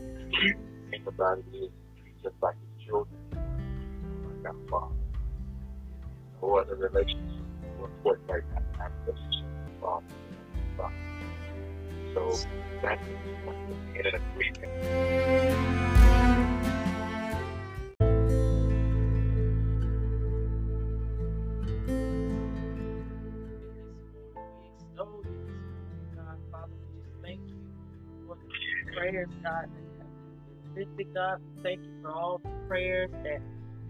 The thing about it is, treats us like His children. Like our Father. No other relationship more important right now than our relationship with the Father. So that's in an agreement. Prayers, God, that have been lifted, God. Thank you for all the prayers that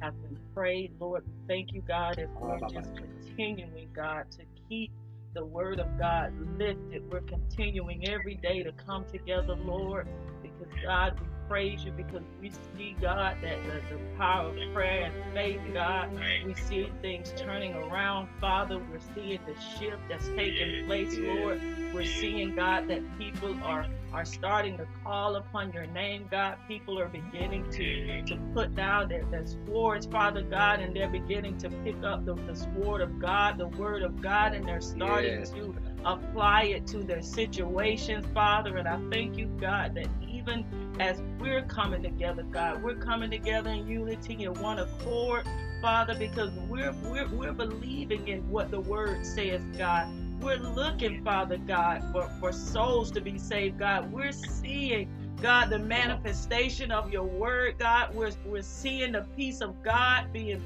have been prayed. Lord, thank you, God, as we're just continuing, God, to keep the word of God lifted. We're continuing every day to come together, Lord, because God, we praise you because we see, God, that the, the power of prayer and faith, God, we see things turning around, Father. We're seeing the shift that's taking place, Lord. We're seeing, God, that people are are starting to call upon your name, God. People are beginning to, to put down their, their swords, Father God, and they're beginning to pick up the, the sword of God, the word of God, and they're starting yes. to apply it to their situations, Father. And I thank you, God, that even as we're coming together, God, we're coming together in unity and one accord, Father, because we're we're we're believing in what the word says, God. We're looking, Father God, for, for souls to be saved, God. We're seeing, God, the manifestation of your word, God. We're, we're seeing the peace of God being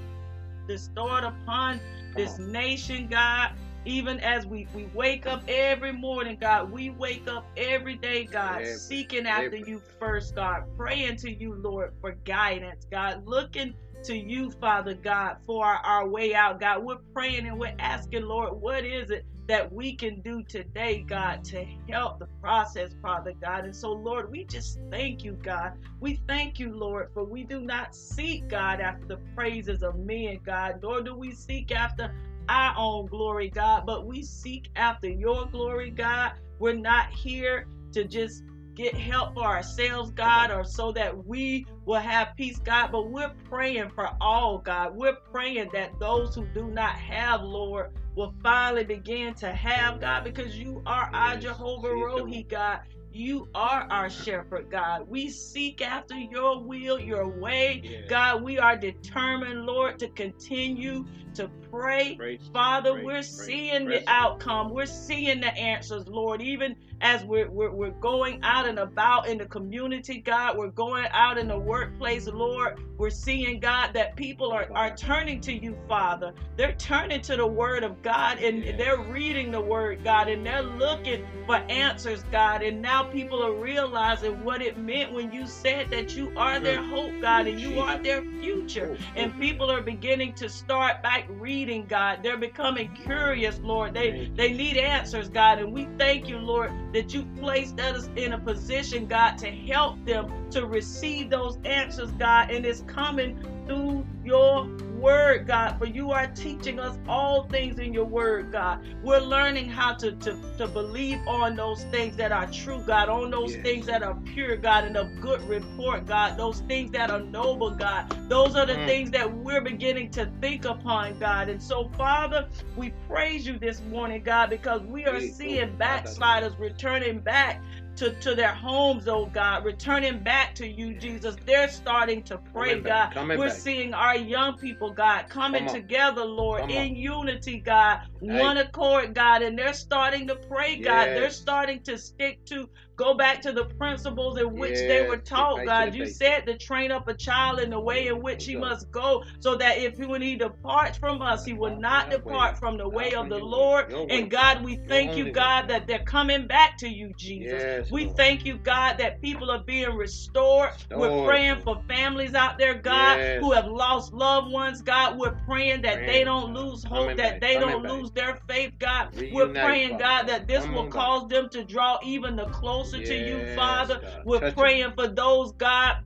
bestowed upon this nation, God. Even as we, we wake up every morning, God, we wake up every day, God, every, seeking after every. you first, God, praying to you, Lord, for guidance, God, looking to you, Father God, for our, our way out, God. We're praying and we're asking, Lord, what is it that we can do today, God, to help the process, Father God. And so, Lord, we just thank you, God. We thank you, Lord, for we do not seek, God, after the praises of men, God, nor do we seek after our own glory, God, but we seek after your glory, God. We're not here to just get help for ourselves, God, or so that we will have peace, God. But we're praying for all, God. We're praying that those who do not have, Lord, will finally begin to have, God, because you are our Jehovah Rohi, God. You are our shepherd, God. We seek after your will, your way. Yeah. God, we are determined, Lord, to continue to pray. Praise, Father, praise, we're praise, seeing the outcome. We're seeing the answers, Lord. Even as we're, we're, we're going out and about in the community, God, we're going out in the workplace, Lord. We're seeing, God, that people are, are turning to you, Father. They're turning to the word of God and yeah. they're reading the word, God, and they're looking for answers, God. And now people are realizing what it meant when you said that you are their hope, God, and you are their future. And people are beginning to start back reading, God. They're becoming curious, Lord. They they need answers, God. And we thank you, Lord, that you placed us in a position, God, to help them to receive those answers, God. And it's coming through your word, God, for you are teaching us all things in your word, God. We're learning how to, to, to believe on those things that are true, God, on those yes. things that are pure, God, and of good report, God, those things that are noble, God. Those are the mm. things that we're beginning to think upon, God. And so, Father, we praise you this morning, God, because we are seeing backsliders returning back to, to their homes, oh God, returning back to you, Jesus. They're starting to pray, God. We're back. seeing our young people, God, coming Come together, Lord, Come in on. unity, God, hey. one accord, God, and they're starting to pray, God. Yes. They're starting to stick to Go back to the principles in which yes, they were taught, God. You said to train up a child in the way in which he must go, so that if he, when he departs from us, he will not depart from the way of the Lord. And God, we thank you, God, that they're coming back to you, Jesus. We thank you, God, that people are being restored. We're praying for families out there, God, who have lost loved ones, God. We're praying that they don't lose hope, that they don't lose their faith, God. We're praying, God, that this will cause them to draw even the closer closer yes, to you, Father. God. We're Touch praying for those, God,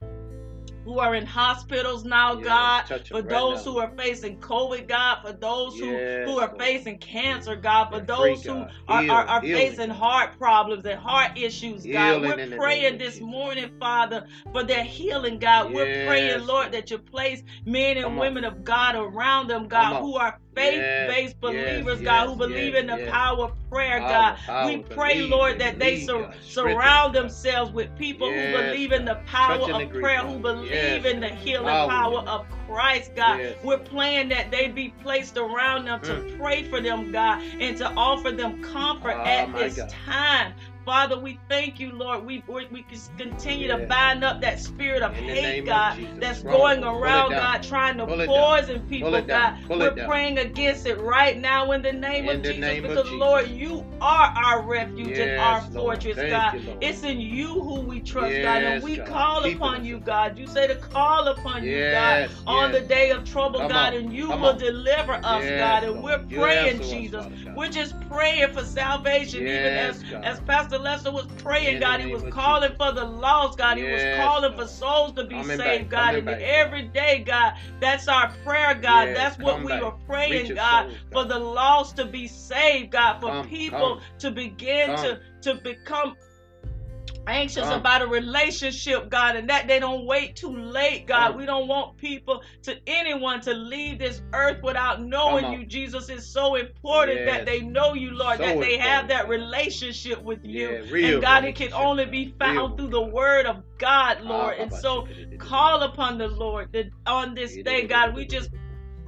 who are in hospitals now, yes, God, for right those now. who are facing COVID, God, for those yes, who, who are Lord. facing cancer, God, for those who are, are, facing heart problems and heart issues, God. We're praying this morning, Father, for their healing, God. Yes, We're praying, Lord, that you place men and Come women on. of God around them, God, who are faith-based yes, believers, yes, God, who believe in the power of prayer, power, God. Power, we pray, believe, Lord, that they sur- surround themselves with people who believe in the power of prayer, who believe in the healing power, power of Christ, God. We're praying that they be placed around them to mm. pray for them, God, and to offer them comfort oh, at this God. time. Father, we thank you, Lord. We we, continue to bind up that spirit of hate, of God, that's going around. God, trying to Pull poison people. God. We're down. praying against it right now in the name In of the Jesus, name of because Jesus. Lord, you are our refuge and our fortress, God. you, It's in you who we trust, God, and we God. call Keep upon us. you, God. You say to call upon you, God, Yes, on the day of trouble, Come God, on. and you Come will on. deliver us, Yes, God. And Lord. we're praying, us, Jesus. We're just praying for salvation, even as as Pastor Lester was praying, In God. He was calling Jesus. for the lost, God. He was Yes, calling for souls to be saved, God. And back, God. every day, God, that's our prayer, God. Yes, that's what come we back. are praying, your God, for the lost to be saved, God, for Come, people to begin to to become anxious Come. about a relationship, God, and that they don't wait too late, God. We don't want people to anyone to leave this earth without knowing you, Jesus. is so important that they know you, Lord, So that they have that relationship with you. Yeah, real and God, it can only be found with through the word of God, Lord. Ah, and so call upon the Lord that on this day, God. We just.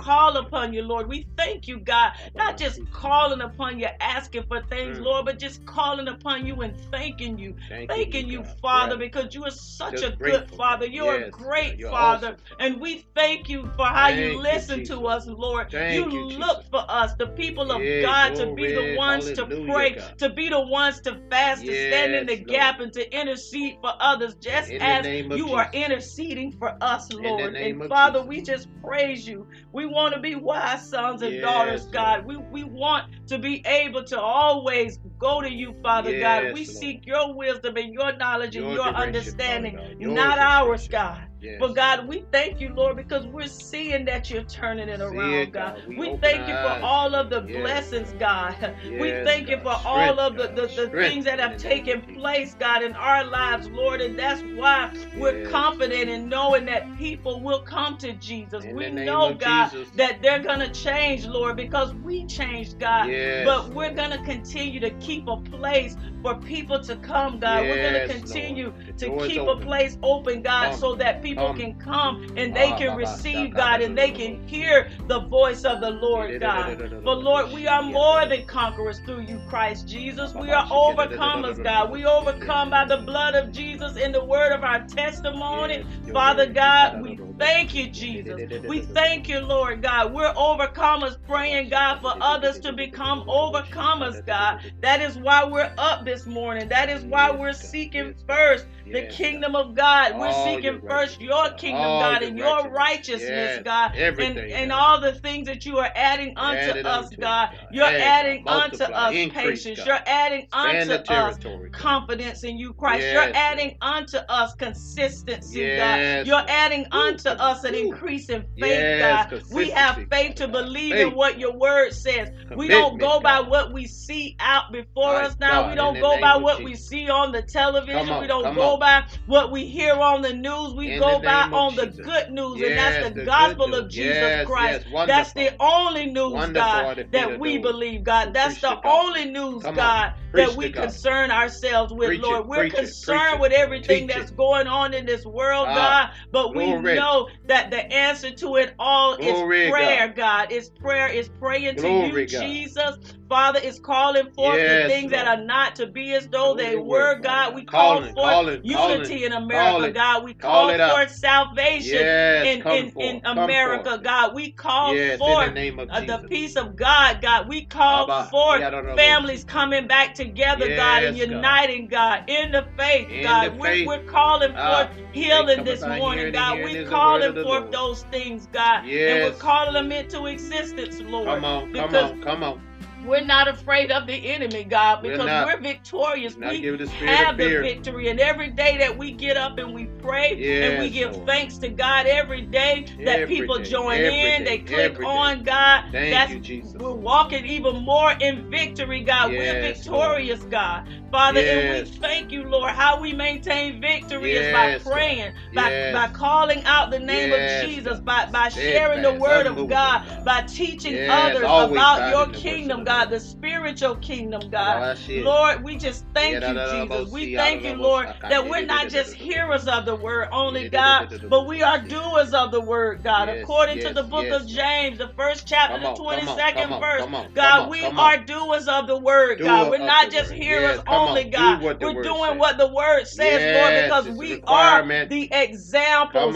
Call upon you, Lord. We thank you, God, not just calling upon you, asking for things, Mm. Lord, but just calling upon you and thanking you. Thank Thanking you, you, Father, Right. because you are such Just a good Father. You're Yes, a great You're Father. awesome, And we thank you for how you Thank you, listen Jesus. to us, Lord. Thank you you, look Jesus. for us, the people of Yeah, God, to be the ones to pray, God. to be the ones to fast, to stand in the Yes, gap, and to intercede for others, just In as you are interceding for us, Lord. name And Father, Jesus. we just praise you. We want to be wise sons and Yes, daughters, Lord. God. We, we want to be able to always go to you, Father God. We Lord. seek your wisdom and your knowledge and Your understanding, God. Not ours. God. Yes. But God, we thank you, Lord, because we're seeing that you're turning it around, it, God. God. We We thank you for all of the Yes. blessings, God. we Yes, thank you for Strength, all of the, the, the things that have taken place, God, in our lives, Lord. And that's why we're confident in knowing that people will come to Jesus. In we know, God, Jesus. that they're going to change, Lord, because we changed, God. But we're going to continue to keep a place for people to come, God. we're going to continue Lord. To keep a place open, God, Come, so that people come. can come and they Ah, can receive, God, and they can hear the voice of the Lord, God. For Lord, we are more than conquerors through you, Christ Jesus. We are overcomers, God. We overcome by the blood of Jesus in the word of our testimony. Father God, we thank you, Jesus. We thank you, Lord God. We're overcomers, praying, God, for others to become overcomers, God. That is why we're up this morning. That is why we're seeking first the kingdom of God. We're All seeking your first your kingdom, All God, your and your righteousness. Yes, God, and, everything, and God. all the things that you are adding unto Add us, unto God. God. You're Add, adding unto us increase, patience. God. You're adding unto us confidence in you, Christ. You're Yes, adding unto us consistency, God. You're adding unto us an increase in faith, God. We have faith to believe Faith, in what your word says. We don't go by what we see out before us now. we don't go by what we see on the television. On, we don't go. By what we hear on the news. We In go the by on the Jesus. good news, and that's the the gospel of. Jesus Yes, Christ. yes, That's the only news, Wonderful God, that we believe, God. That's the the only news, God, that we concern ourselves with, Preach Lord. it, We're preach it, preach concerned it. with everything that's it. going on in this world, Ah, God, but we glory. know that the answer to it all Glory, is prayer, God. It's prayer, it's praying to you, God. Jesus. Father, is calling forth the Yes, things that are not to be as though they were, God. God. We call Calling, forth calling, unity calling. in America. God. We Call call forth salvation Yes, in, in, forth. in America, forth. God. We call Yes, forth the name of uh, the peace of God, God. We call Abba, forth families coming back together, God, and Yes, God. uniting, God, in the faith, In God. the We're, faith. we're calling Ah, forth healing this morning, God. We're is the word calling the forth those things, God, and we're calling them into existence, Lord, Come on, come because on, come on. We're not afraid of the enemy, God, We're because not. we're victorious. Not We the have the victory, and every day that we get up and we pray and we give Lord. thanks to God every day that Every people day, join in, day, they click on God. Thank That's you, Jesus. we're walking even more in victory, God. we're Yes, Lord. victorious, God. Father, and we thank you, Lord. How we maintain victory is by praying, by, Yes. by calling out the name Yes, of Jesus, by, by sharing the word of God, God. by teaching Yes, others about your in the works of kingdom, God, the spiritual kingdom, God. Lord, we just thank you, Jesus. We thank you, Lord, that we're not just hearers of the word only, God, but we are doers of the word, God. According to the book of James, the first chapter, the 22nd verse, God, we are doers of the word, God. We're not just hearers only, God. We're doing what the word says, Lord, because we are the examples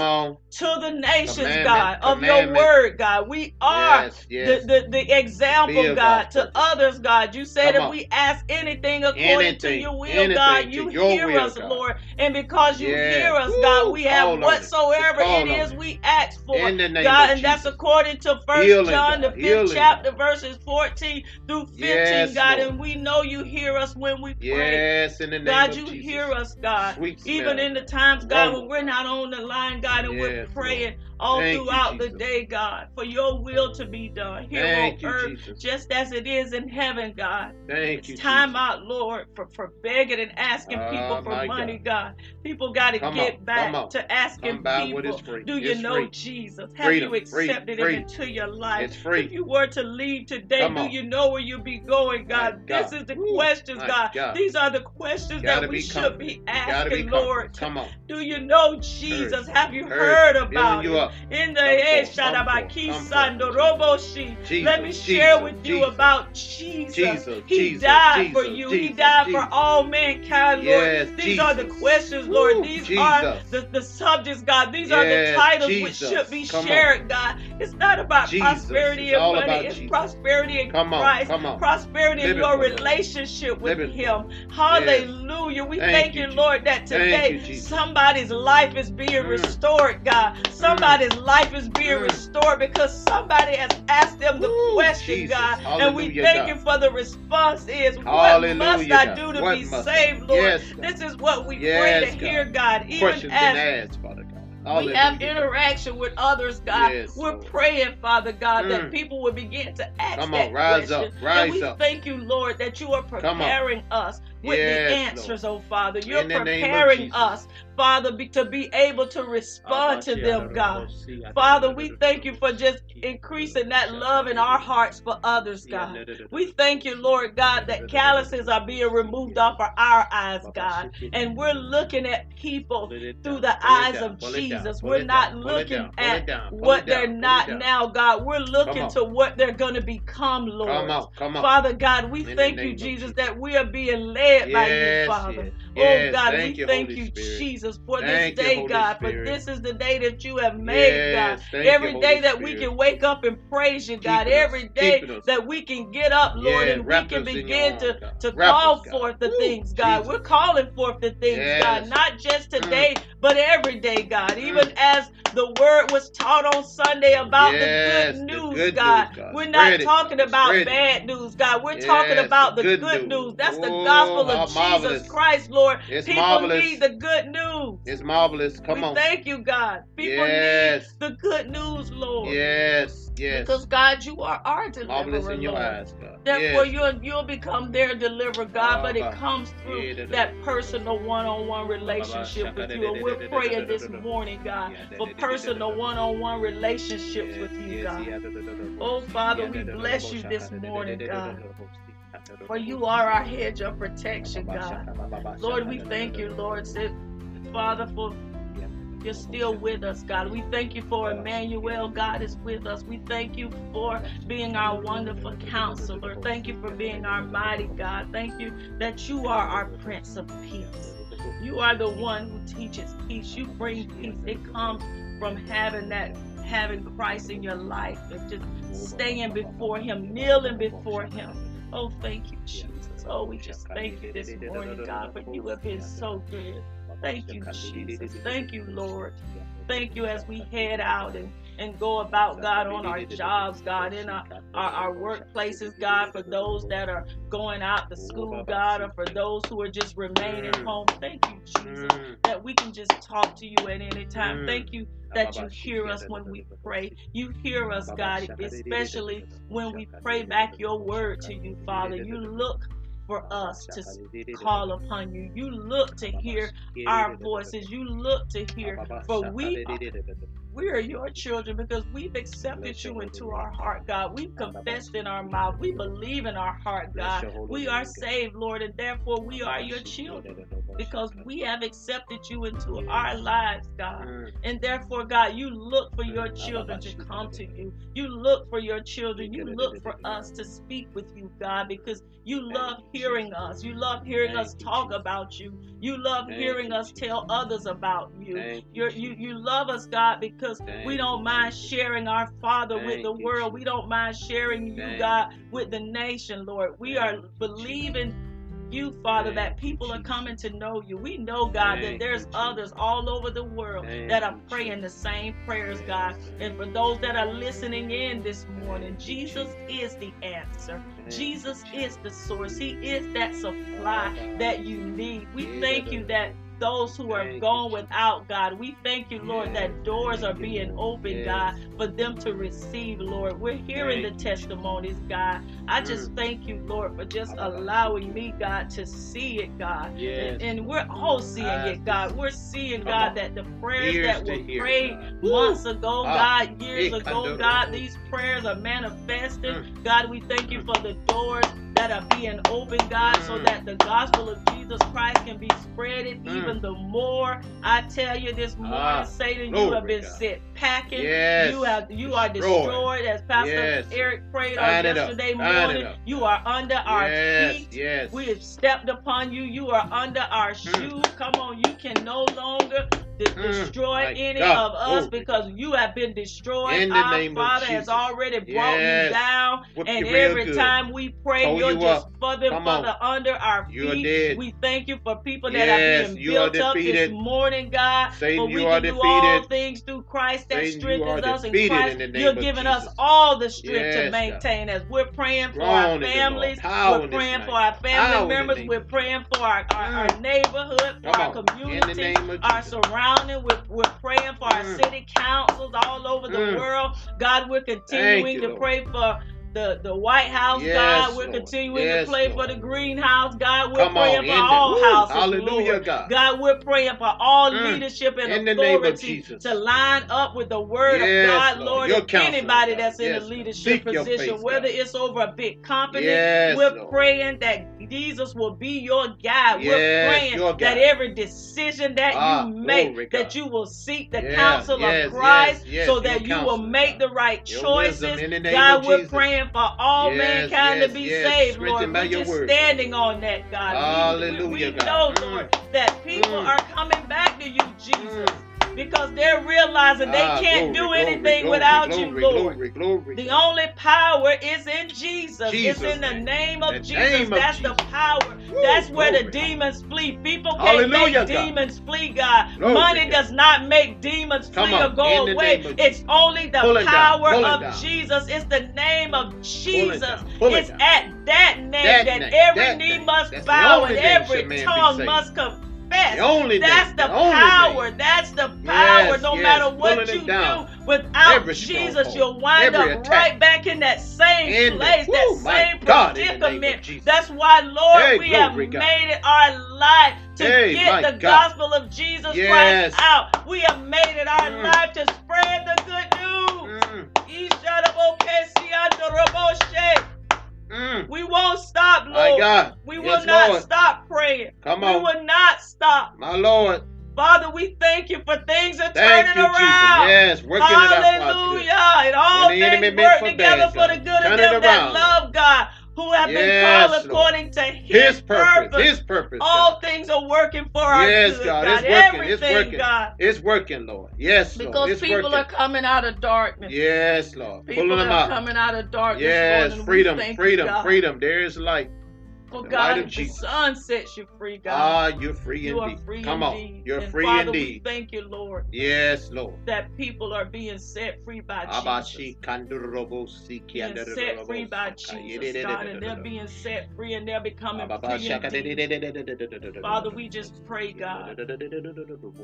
to the nations, God, of your word, God. We are. The, the, the example, God, to others, God. You said if we ask anything according anything, to your will, God, you hear will, us, God. Lord. And because you yes. hear us, Woo, God, we have whatsoever it, it is we ask for, God. And Jesus. that's according to First John, God. the fifth chapter, verses 14 through 15, yes, God. Lord. And we know you hear us when we pray. Yes, in the name God, you Jesus. hear us, God. Sweet Even in the times, God, oh. when we're not on the line, God, and we're praying all Thank throughout you, the day, God, for your will to be done here Thank on you, earth, Jesus. just as it is in heaven, God. Thank it's you, time Jesus. out, Lord, for, for begging and asking oh, people ah, for money, God. God. People got to get on, back to asking people, do you it's know free. Jesus? Have Freedom, you accepted free, him into your life? It's free. If you were to leave today, Come do on. you know where you'll be going, God? God. This is the Woo. questions, God. God. These are the questions that we be should be asking, be Lord. Come on. Do you know Jesus? Have you heard about up. In the Come forth, come Shadabaki forth, come Sando. Roboshi. Let me share Jesus, with you about Jesus. Jesus, He Jesus, died for you. he died for all mankind, Yes, Lord. These are the questions, Lord. Woo, These are the, the subjects, God. These are the titles which should be Come on. shared, God. It's not about prosperity It's and money. It's prosperity in Come Christ. on. Prosperity in your for the Lord. relationship with Him. Hallelujah. We Thank thank you, Lord, that today somebody's life is being Mm. restored, God. Somebody's life is being restored because somebody has asked them the Woo, question, Jesus. God. and we Hallelujah, thank God. you for the response is, what Hallelujah, must I do to What be must I- saved, Lord? Yes, This is what we Yes, pray to God. hear, God. Even Questions as asked, Father God. we Hallelujah, have interaction with others, God. Yes, We're Lord. praying, Father God, that Mm. people will begin to ask Come that rise question. up, rise and we up. thank you, Lord, that you are preparing us with Yes, the answers, oh Father. You're In the name of preparing us, Father, be, to be able to respond to them, God. Father, we thank you for just increasing that love in our hearts for others, God. We thank you, Lord God, that calluses are being removed off of our eyes, God. And we're looking at people through the eyes of Jesus. We're not looking at what they're not now, God. We're looking to what they're going to become, Lord. on, come on. Father God, we thank you, Jesus, Jesus. that we are being led by you, Father. Oh. God, we thank you, Spirit. Jesus, for Thank this day, Holy God. For this is the day that you have made, God. Yes, thank you, Every Holy day that we can wake up and praise you, God. Keeping us, Every day keeping that we can get up, Lord, and we can us begin arms, to, God. to Wrap call us, forth the Woo, things, God. Jesus. We're calling forth the things, God. Not just Mm. today, but every day, God. Mm. Even as the word was taught on Sunday about Yes, the the good news, good God. news, God. We're not it, talking God. about Spread it. bad news, God. We're talking about the the good good news. news. That's the gospel of Jesus marvelous. Christ, Lord. It's People marvelous. need the good news. It's marvelous. Come we on. thank you, God. People Yes. need the good news, Lord. Yes, yes. Because God, you are our marvelous deliverer, in your Lord. eyes, God. Therefore, yes, you'll you'll become their deliverer, God. But it comes through Yeah, da, da, that personal one-on-one relationship with you. And we're praying this morning, God, for personal one-on-one relationships with you, God. Oh, Father, we bless you this morning, God. For you are our hedge of protection, God. Lord, we thank you, Lord. Father, for you're still with us, God. We thank you for Emmanuel. God is with us. We thank you for being our wonderful counselor. Thank you for being our mighty God. Thank you that you are our Prince of Peace. You are the one who teaches peace. You bring peace. It comes from having that, having Christ in your life and just staying before Him, kneeling before Him. Oh, thank you, Jesus. Oh, we just thank you this morning, God, for you have been so good. Thank you, Jesus. Thank you, Lord. Thank you as we head out and, and go about, God, on our jobs, God, in our, our, our workplaces, God, for those that are going out to school, God, or for those who are just remaining mm. home. Thank you, Jesus, mm. that we can just talk to you at any time. Mm. Thank you that you hear us when we pray. You hear us, God, especially when we pray back your word to you, Father. You look for us to call upon you. You look to hear our voices. You look to hear, for we we are your children because we've accepted you into our heart, God. We've confessed in our mouth. We believe in our heart, God. We are saved, Lord, and therefore we are your children because we have accepted you into our lives, God. And therefore, God, you look for your children to come to you. You look for your children. You look for us to speak with you, God, because you love hearing us. You love hearing us talk about you. You love hearing us tell others about you. you you you love us, God, because we don't mind sharing our Father with the world. We don't mind sharing you, God, with the nation, Lord. We are believing you, Father, that people are coming to know you. We know, God, that there's others all over the world that are praying the same prayers, God. And for those that are listening in this morning, Jesus is the answer. Jesus is the source. He is that supply that you need. We thank you that those who are gone without, God. We thank you, Lord, that doors are being opened, God, for them to receive, Lord. We're hearing the testimonies, God. I just thank you, Lord, for just allowing me, God, to see it, God. And, and we're all seeing it, God. We're seeing, God, that the prayers that were prayed months ago, God, years ago, God, these prayers are manifesting. God, we thank you for the doors that are being opened, God, so that the gospel of Jesus Christ can be spreaded even the more. I tell you this morning, Ah, Satan, you have been God. set packing. Yes. You have you are Destroyed. destroyed, as Pastor Yes. Eric prayed on yesterday morning. You are under our yes, feet. yes. We have stepped upon you. You are under our Mm. shoe. Come on, you can no longer de- Mm. destroy any God. of us Glory, because you have been destroyed. In the our name of Father has already brought Yes. you down. Whoop And you every good. time we pray, Tow you're you just up. further, Come on. further under our feet. We thank you for people that Yes, are being you are built up this morning, God. Satan, but we you can are do all defeated. things through Christ that Satan, strengthens us in Christ. in You're giving us all the strength to Yes, God. maintain as we're praying for our in the Lord. families. We're praying for our family members. We're praying for our, our, Mm. neighborhood, for our on. Community, our Jesus. Surrounding. We're, we're praying for our Mm. city councils all over the Mm. world. God, we're continuing you, to Lord. pray for the, the White House, Yes, God. We're Lord. continuing Yes, to pray Lord. for the greenhouse, God. We're Come on, praying for in the- all houses, Hallelujah, Lord. God. God, we're praying for all Mm. leadership and In the name of authority Jesus. to line up with the word Yes, of God, Lord. Your If anybody God. that's in a leadership Seek position, face, whether God. it's over a big company, we're praying that Jesus will be your guide. We're praying that every decision that Ah, you make, glory, that you will seek the counsel of Christ so that you will make the right choices. in the name God, we're Jesus. For all Yes, mankind yes, to be yes. saved, Lord. We're just word, standing on that, God. We- we, we, God. know, Mm. Lord, that people Mm. are coming back to you, Jesus, Mm. Because they're realizing they Ah, can't glory, do anything glory, without glory, you, Lord. Glory, glory, The only power is in Jesus. Jesus' it's in the name. of The Jesus. name of That's the Jesus. power. Woo, That's where the demons flee. People can't Hallelujah, make God. demons flee, God. Money does not make demons Come flee or go away. It's only the Pull power of. Jesus. It's the name of Jesus. pull it it's down. at that name That that, name, every that knee name. must That's bow and every shall man be tongue must confess. The only That's name, the, the power. name. That's the power. Yes, no yes, matter what you do, without Every Jesus, you'll wind every up attack. right back in that same In the- place, Woo, that same God, in the name of predicament. That's why, Lord, Hey, we have God. made it our life to Hey, get the God. gospel of Jesus Yes. Christ out. We have made it our Mm. life to spread the good news. Mm. Mm. We won't stop, My Lord. God. We yes, will not Lord. stop praying. Come on. we will not stop. My Lord. Father, we thank you for things are Thank turning you, Jesus. around. Yes, working it out. Hallelujah. And all When things work together bad, for the good Turn of them that love God, who have been called according to his, His purpose. His purpose. all God. things are working for our Yes, good, God. God. It's working. It's Everything, working. God. It's working, Lord. Yes, Lord. Because It's people working. are coming out of darkness. Yes, Lord. People Pulling them are out. coming out of darkness, Yes, Lord, freedom, freedom, you, freedom. There is light. For The God, of the Jesus. Son sets you free, God. Ah, you're free you are indeed. free Come indeed. on. You're and free Father, indeed. we thank you, Lord, Yes, Lord. that people are being set free by Jesus. Being set free by Jesus, God, and they're being set free and they're becoming free indeed. Father, we just pray, God,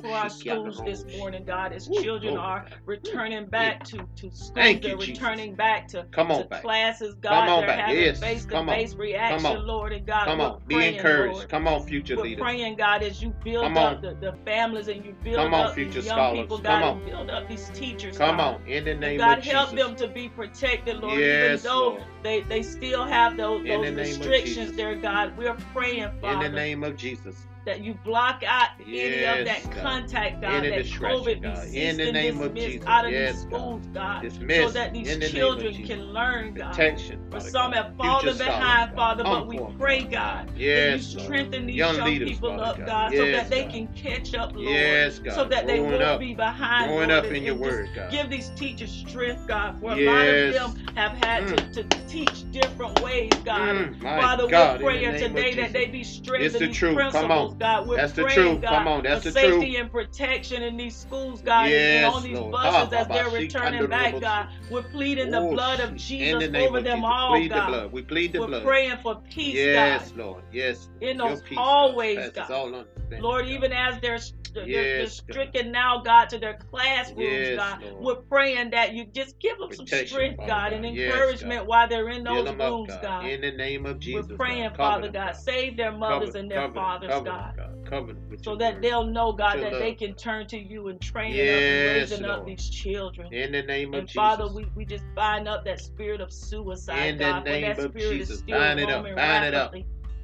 for our schools this morning, God, as children are returning back to, to school, Thank you, they're Jesus. returning back to, Come on to back. classes, Come God, on they're back. having Yes. face-to-face reaction, on. Lord, God, Come on. Be praying, encouraged. Lord. Come on, future We're leaders. praying, God, as you build Come up on. the, the families and you build Come on, up future these young scholars. people, Come God, on. and build up these teachers, Come God. on. In the name God, of help Jesus. them to be protected, Lord. Yes, even though Lord. they, they still have those, those restrictions there, God. We're praying, Father. In the name of Jesus. That you block out any of that God. contact, God, Any that COVID be God. ceased In the name of dismissed Jesus. out of Yes, these schools, God, so Dismiss. that these in the children can learn, God. Protection. For some have fallen behind. Father, but we pray, God. Yes, that you strengthen these Young young, leaders, people Father up, God. God, so Yes, that they can catch up, Lord. Yes, God. So that they won't up. be behind, Growing Lord, up in your word, God. Give these teachers strength, God, for a lot of them have had Mm. to, to teach different ways, God. Mm, Father, we're in the praying today that they be strengthened It's the these truth. Come principles, God. We're That's the truth. God, Come on. That's for the safety truth. and protection in these schools, God, and- and, Yes, on these Lord. buses Ha, as they're returning back, God. We're pleading the blood of. Jesus the name over of them Jesus. all, plead God. the blood. We plead the We're blood. praying for peace, yes, God, Yes, Lord. Yes. in those peace, hallways, God. God. Lord, God. even as they're, they're, they're Yes, God. stricken now, God, to their classrooms, Yes, God, Lord. we're praying that you just give them some strength, Father God, God. and Yes, encouragement God. while they're in those up, rooms, God. God. In the name of Jesus. We're praying, Father them, God, save their mothers Cover, and their cover fathers, cover God. God. With So that word. they'll know, God, that they can turn to you and training up and Yes, raising up these children. In the name of Jesus. And Father, we, we just bind up that spirit of suicide, In the God, for name that of spirit is Jesus. still Bind it up, bind it up.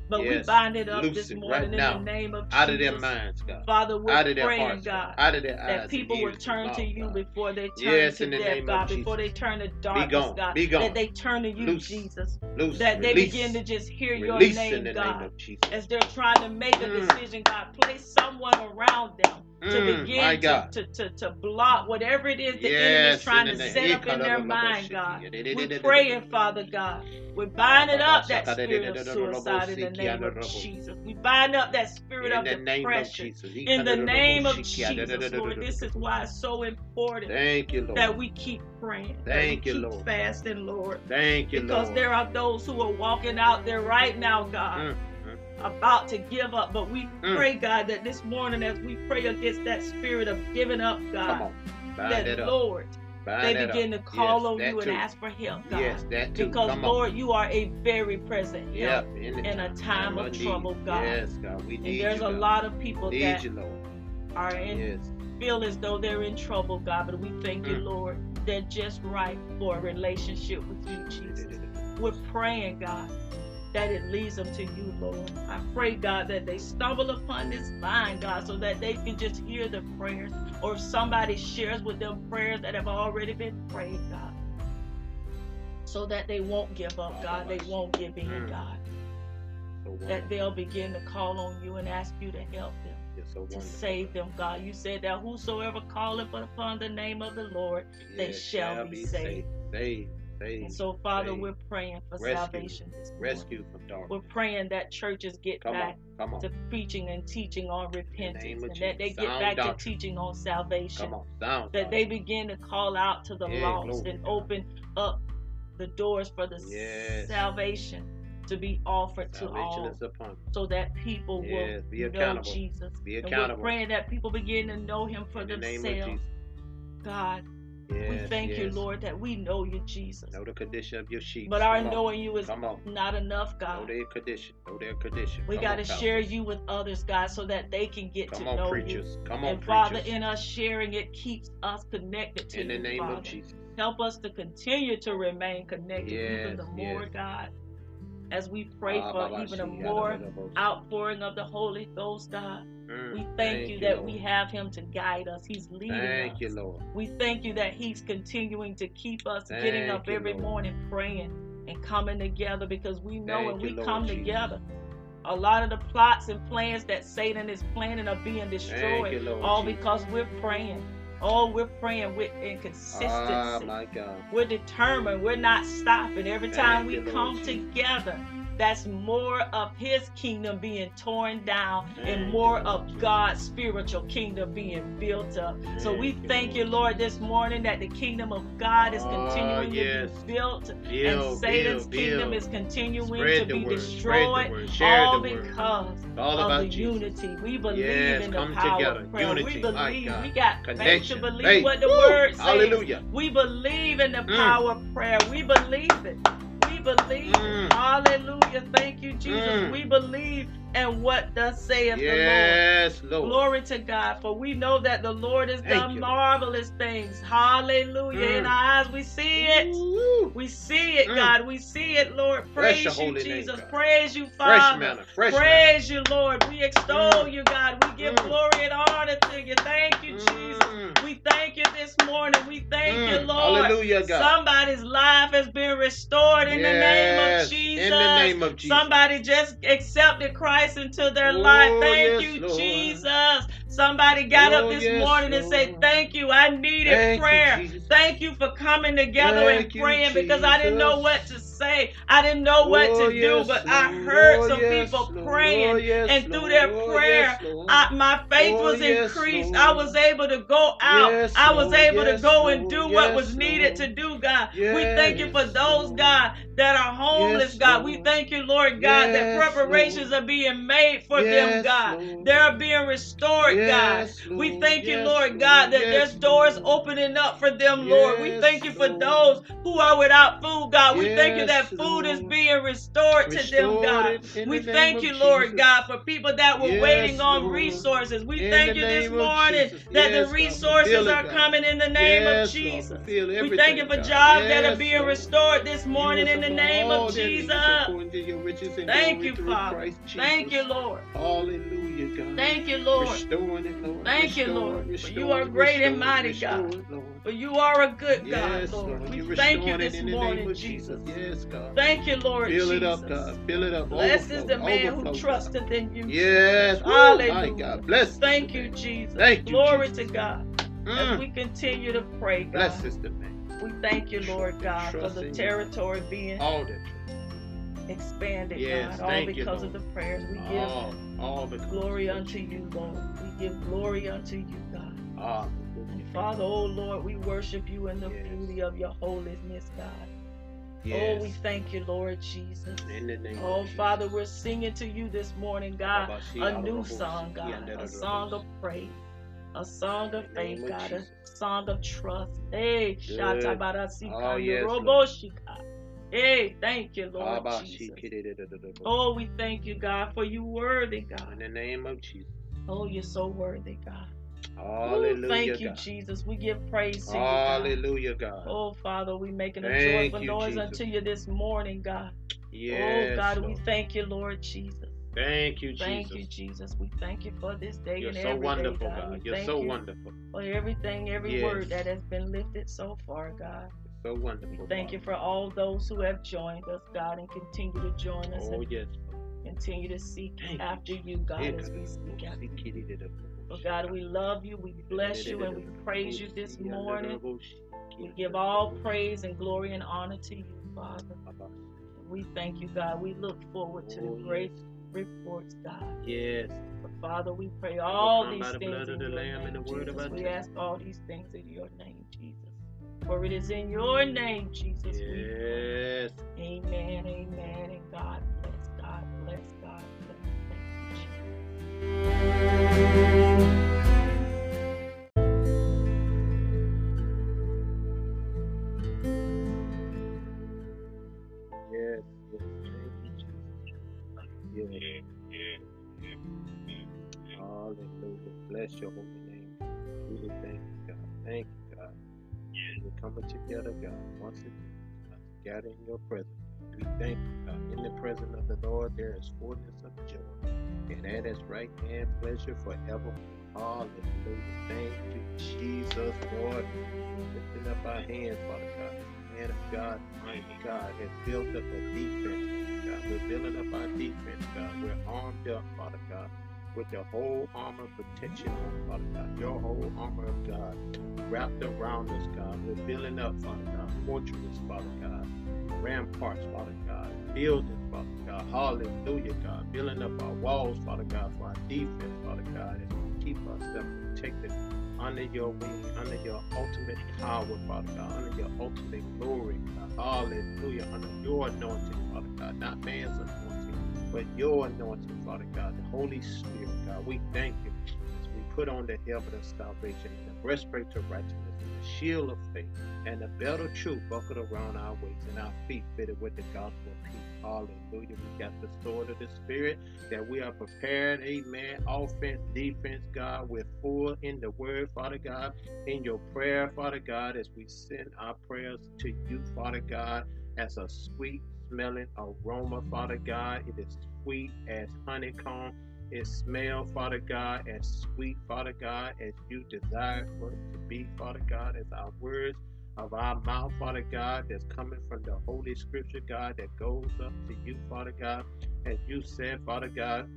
But we Yes. bind it up Loose this morning right in now. the name of Out of Jesus. their minds, God. Father, we're Out of their praying, hearts, God. Out of their eyes. that people will turn to you God. before they turn Yes, to death, God, before they turn to Be darkness, gone. God. Be gone. That they turn to you, Loose. Jesus. Loose. That they Release. begin to just hear your name, God. name Jesus. As they're trying to make a Mm. decision, God, place someone around them to Mm, begin to, to, to, to block whatever it is the enemy is trying to set up in their mind, God. We're praying, Father God. We're binding up that spirit of suicide in the name of Jesus. We bind up that spirit of the name of depression in the name of Jesus, Lord. This is why it's so important Thank you, Lord. that we keep praying, Thank we you, keep Lord. fasting, Lord. Thank you, Because Lord. there are those who are walking out there right now, God, Mm, about to give up. But we Mm. pray, God, that this morning as we pray against that spirit of giving up, God, on. Bind that. Lord, they that begin up. to call yes, on you too. and ask for help, God. Yes, that too. Because, Come on. Lord, you are a very present Yep, in, in a time of trouble, God. Yes, God. We And need there's you, a lot of people need that you, are in Yes. feel as though they're in trouble, God, but we thank you, Mm. Lord. They're just right for a relationship with you, Jesus. *laughs* We're praying, God, that it leads them to you, Lord. I pray, God, that they stumble upon this line, God, so that they can just hear the prayers, or if somebody shares with them prayers that have already been prayed, God, so that they won't give up, God. They won't give in, Mm. God. That they'll begin to call on you and ask you to help them so to save them, God. You said that whosoever calleth upon the name of the Lord, they Yes, shall be saved. Saved. Saved. And so, Father, we're praying for Rescue. salvation this. Rescue from darkness. We're praying that churches get Come back on. On. to preaching and teaching on repentance, and that they Jesus. get back doctrine. to teaching on salvation. Come on. Sound. That they begin to call out to the Yeah, lost glory and open up the doors for the Yes. salvation to be offered to Salvation all, is upon you. so that people Yes. Be will know. Jesus. Be And we're praying that people begin to know Him for In the themselves. Jesus. God, Yes, we thank you. Lord, that we know you, Jesus. Know the condition of your sheep. But our Come on. knowing you is not enough, God. Know their condition. Know their condition. We got to share you with others, God, so that they can get Come to on, know preachers. Come you. on, And Father, preachers. in us sharing it keeps us connected to In the name Father. of Jesus. Help us to continue to remain connected even the more, yes. God. As we pray Ah, for even a more outpouring of the Holy Ghost, God. We thank, you you, that Lord. we have Him to guide us. He's leading Thank us. you, Lord. We thank you that He's continuing to keep us getting up every Lord. morning praying and coming together because we know Thank when we Lord come Jesus. together, a lot of the plots and plans that Satan is planning are being destroyed. you, Lord. all Jesus. because we're praying. Oh, we're praying with in consistency. Ah, my God. we're determined. We're not stopping. Every Thank time we come together, that's more of his kingdom being torn down and more of God's spiritual kingdom being built up. So we Thank you, Lord, this morning that the kingdom of God is Ah, continuing yes. to be built and Satan's build, kingdom build. is continuing Spread to be word. Destroyed the word. Share all because All of the Jesus. unity. We believe Yes, in the power together. of prayer. Unity, We believe. We got faith to believe Faith. what the Woo! word says. Hallelujah. We believe in the Mm. power of prayer. We believe it. Believe. Mm. Hallelujah. Thank you, Jesus. Mm. We believe in what thus saith Yes, the Lord. Lord. Glory to God. For we know that the Lord has Thank done you. marvelous things. Hallelujah. In Mm. our eyes, we see it. Woo. We see it, Mm. God. We see it, Lord. Praise your you, holy name, Jesus. Praise you, Fresh Father. fresh manna. Praise you, Lord. We extol Mm. you, God. We give Mm. glory and honor to you. Thank you, Jesus. Mm. We thank you this morning. We thank you, Mm. Lord. Hallelujah, God. Somebody's life has been restored in the name of Jesus. In the name of Jesus. Somebody just accepted Christ into their Oh, life. Thank yes, you, Lord. Jesus. Somebody got Oh, up this yes, morning and said, Thank you. I needed Thank prayer. Jesus. Thank you for coming together Thank and you, praying because I didn't know what to say. I didn't know what Oh, to do, yes, but I heard Oh, some yes, people Lord. Oh, praying. Oh, yes, and through Lord. their Oh, prayer, yes, I, my faith Oh, was increased. Lord. I was able to go out. Yes, I was Lord. able to Yes, go and Lord. do what was needed Lord. to do, God. we thank you for those, Lord. God, that are homeless, Yes, God. We thank you, Lord God, that preparations Lord. are being made for them, God. Lord. They're being restored, God. We thank you, Lord God, that there's doors opening up for them, Lord. We thank you for those who are without food, God. We thank you that food is being restored to them, God. We thank you, Lord God, for people that were waiting on resources. We thank you this morning that the resources are coming in the name of Jesus. We thank you for jobs that are being restored this morning in the name of Jesus. according to your riches and Thank you, Father. Thank you, Lord. Hallelujah, God. Thank you, Lord. Restoring it, Lord. Thank you, Lord. it, you are great and it, mighty, God. it. For you are a good God, Yes, Lord. Lord. We thank you this morning, Jesus. Jesus. Yes, God. Thank you, Lord Fill it up, God. Fill it up. Blessed is the man who Overflow, God. trusted in you. Yes. Jesus. Hallelujah. my God. Bless Thank you. Jesus. Thank you, Glory Jesus. to God. As Mm. we continue to pray, Bless is the man. we thank you, Lord God, for the territory being All the expanded, Yes, God, all thank you, because of the prayers. We give all, all the glory unto you, Lord. We give glory unto you, God. Ah, and Father, oh Lord, we worship you in the Yes. beauty of your holiness, God. Yes. Oh, we thank you, Lord Jesus. In the name Oh, of Jesus. Father, we're singing to you this morning, God, a new song, God, a song of praise, a song of faith, God, a song of trust. Hey, Good. Shatabarasi Oh, yes, Lord. Hey, thank you, Lord Jesus. Oh, we thank you, God, for you worthy, God. In the name of Jesus. Oh, you're so worthy, God. Hallelujah. Ooh, Hallelujah, thank you, God. Jesus. We give praise to you, Hallelujah, God. Oh, Father, we making a Thank joyful you, noise Jesus. unto you this morning, God. Oh, yes, oh, God, we thank you, Lord Jesus. Thank you, Jesus. Thank you, Jesus. We thank you for this day You're and so every day, wonderful, God. God. You're so you wonderful. for everything, every Yes. word that has been lifted so far, God. So We wonderful. thank you for all those who have joined us, God, and continue to join us Oh, and yes. continue to seek Thank after you, God, as we seek after you. God, we love you, we bless you, and we praise you this morning. We give all praise and glory and honor to you, Father. We thank you, God. We look forward to Oh, the great reports, God. Yes. But Father, we pray all these by the things in of the name, the word of Jesus. We ask all these things in your name, Jesus. For it is in your name, Jesus. Yes. Amen, amen, and God bless, God bless, God bless. Thank you, Jesus. Yes. Yes. Thank you, Jesus. Yes. Yeah, yeah, yeah. Hallelujah. Bless your holy coming together, God, once again, uh, God, together in your presence. We thank you, God. In the presence of the Lord, there is fullness of joy, and at his right hand, pleasure forever. Hallelujah. Thank you, Jesus, Lord. Lifting up our hands, Father God. Man of God, mighty God, has built up a defense, God. We're building up our defense, God. We're armed up, Father God, with your whole armor of protection on, Father God. Your whole armor of God wrapped around us, God. We're building up, Father God, fortresses, Father God, ramparts, Father God, buildings, Father God. Hallelujah, God. Building up our walls, Father God, for our defense, Father God, we keep ourselves protected under your wing, under your ultimate power, Father God, under your ultimate glory, God. Hallelujah, under your anointing, Father God, not man's anointing, but your anointing, Father God, the Holy Spirit, God. We thank you as we put on the helmet of salvation and the breastplate of righteousness and the shield of faith and the belt of truth buckled around our waist and our feet fitted with the gospel of peace. Hallelujah. We got the sword of the Spirit that we are prepared. Amen. Offense, defense, God. We're full in the word, Father God. In your prayer, Father God, as we send our prayers to you, Father God, as a sweet smelling aroma, Father God. It is sweet as honeycomb. It smells, Father God, as sweet, Father God, as you desire for it to be, Father God, as our words of our mouth, Father God, that's coming from the Holy Scripture, God, that goes up to you, Father God. As you said, Father God,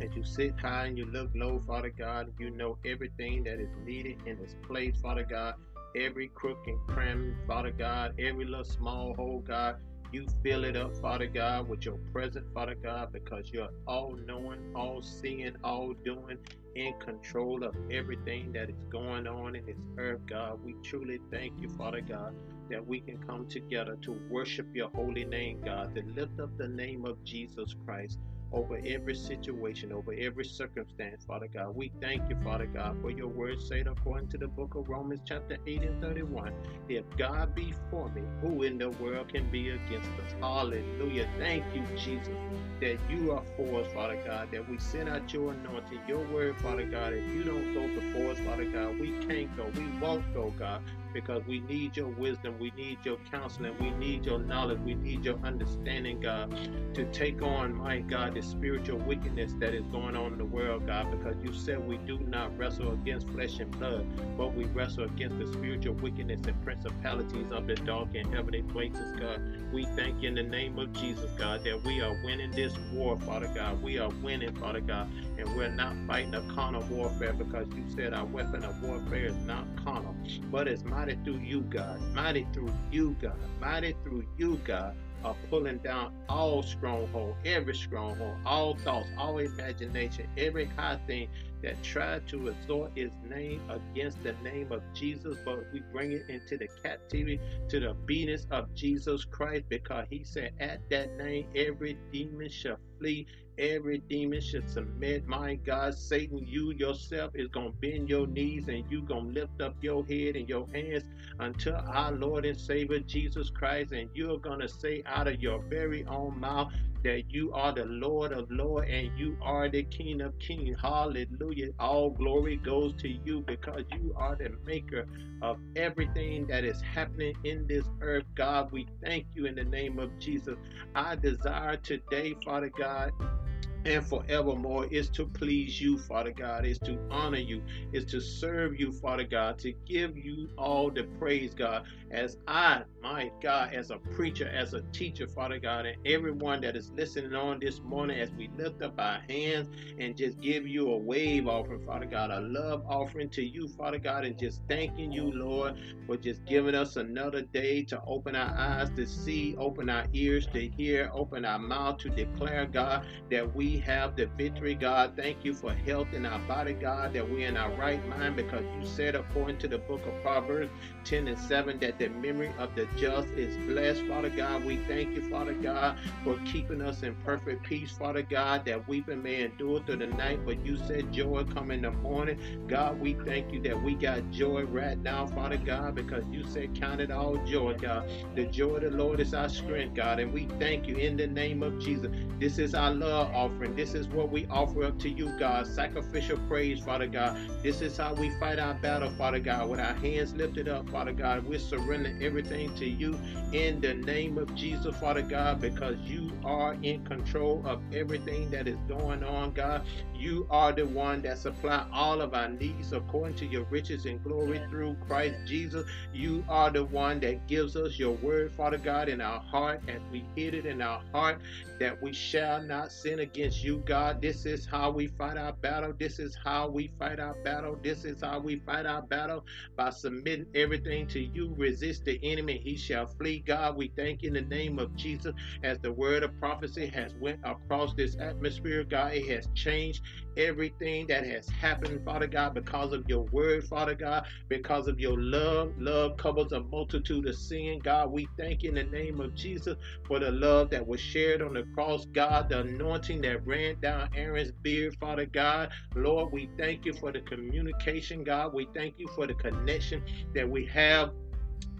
as you sit high and you look low, Father God, you know everything that is needed in its place, Father God. Every crook and cram, Father God, every little small hole, God, you fill it up, Father God, with your presence, Father God, because you're all knowing, all seeing, all doing, in control of everything that is going on in this earth, God. We truly thank you, Father God, that we can come together to worship your holy name, God, to lift up the name of Jesus Christ over every situation, over every circumstance, Father God. We thank you, Father God, for your word said according to the book of Romans, chapter 8 and 31. If God be for me, who in the world can be against us? Hallelujah. Thank you, Jesus, that you are for us, Father God, that we send out your anointing, your word, Father God. If you don't go before us, Father God, we can't go. We won't go, God because we need your wisdom, we need your counseling, we need your knowledge, we need your understanding, God, to take on, my God, the spiritual wickedness that is going on in the world, God, because you said we do not wrestle against flesh and blood, but we wrestle against the spiritual wickedness and principalities of the dark and heavenly places, God. We thank you in the name of Jesus, God, that we are winning this war, Father God. We are winning, Father God, and we're not fighting a carnal warfare because you said our weapon of warfare is not carnal, but it's mighty through you, God. Mighty through you, God. Mighty through you, God. Of pulling down all stronghold, every stronghold, all thoughts, all imagination, every high thing that tried to exhort his name against the name of Jesus, but we bring it into the captivity to the obedience of Jesus Christ because he said, At that name, every demon shall flee, every demon should submit. My God, Satan, you yourself is going to bend your knees and you going to lift up your head and your hands unto our Lord and Savior Jesus Christ, and you're going to say out of your very own mouth, that you are the Lord of Lord and you are the King of Kings. Hallelujah. All glory goes to you because you are the maker of everything that is happening in this earth. God, we thank you in the name of Jesus. I desire today, Father God, and forevermore is to please you, Father God, is to honor you, is to serve you, Father God, to give you all the praise, God, as I, my God, as a preacher, as a teacher, Father God, and everyone that is listening on this morning as we lift up our hands and just give you a wave offering, Father God, a love offering to you, Father God, and just thanking you, Lord, for just giving us another day to open our eyes to see, open our ears to hear, open our mouth to declare, God, that we have the victory, God. Thank you for health in our body, God, that we're in our right mind because you said, according to the book of Proverbs 10 and 7, that the memory of the just is blessed, Father God. We thank you, Father God, for keeping us in perfect peace, Father God, that weeping may endure through the night, but you said joy come in the morning. God, we thank you that we got joy right now, Father God, because you said count it all joy, God. The joy of the Lord is our strength, God, and we thank you in the name of Jesus. This is our love offering. This is what we offer up to you, God. Sacrificial praise, Father God. This is how we fight our battle, Father God, with our hands lifted up, Father God. We're surrendering everything to you in the name of Jesus, Father God, because you are in control of everything that is going on, God. You are the one that supply all of our needs according to your riches and glory through Christ Jesus. You are the one that gives us your word, Father God, in our heart as we hid it in our heart that we shall not sin against you, God. This is how we fight our battle. This is how we fight our battle. This is how we fight our battle by submitting everything to you. Resist the enemy, he shall flee. God, we thank you in the name of Jesus as the word of prophecy has went across this atmosphere, God. It has changed everything that has happened, Father God, because of your word, Father God, because of your love. Love covers a multitude of sin. God, we thank you in the name of Jesus for the love that was shared on the cross, God, the anointing that ran down Aaron's beard, Father God. Lord, we thank you for the communication, God. We thank you for the connection that we have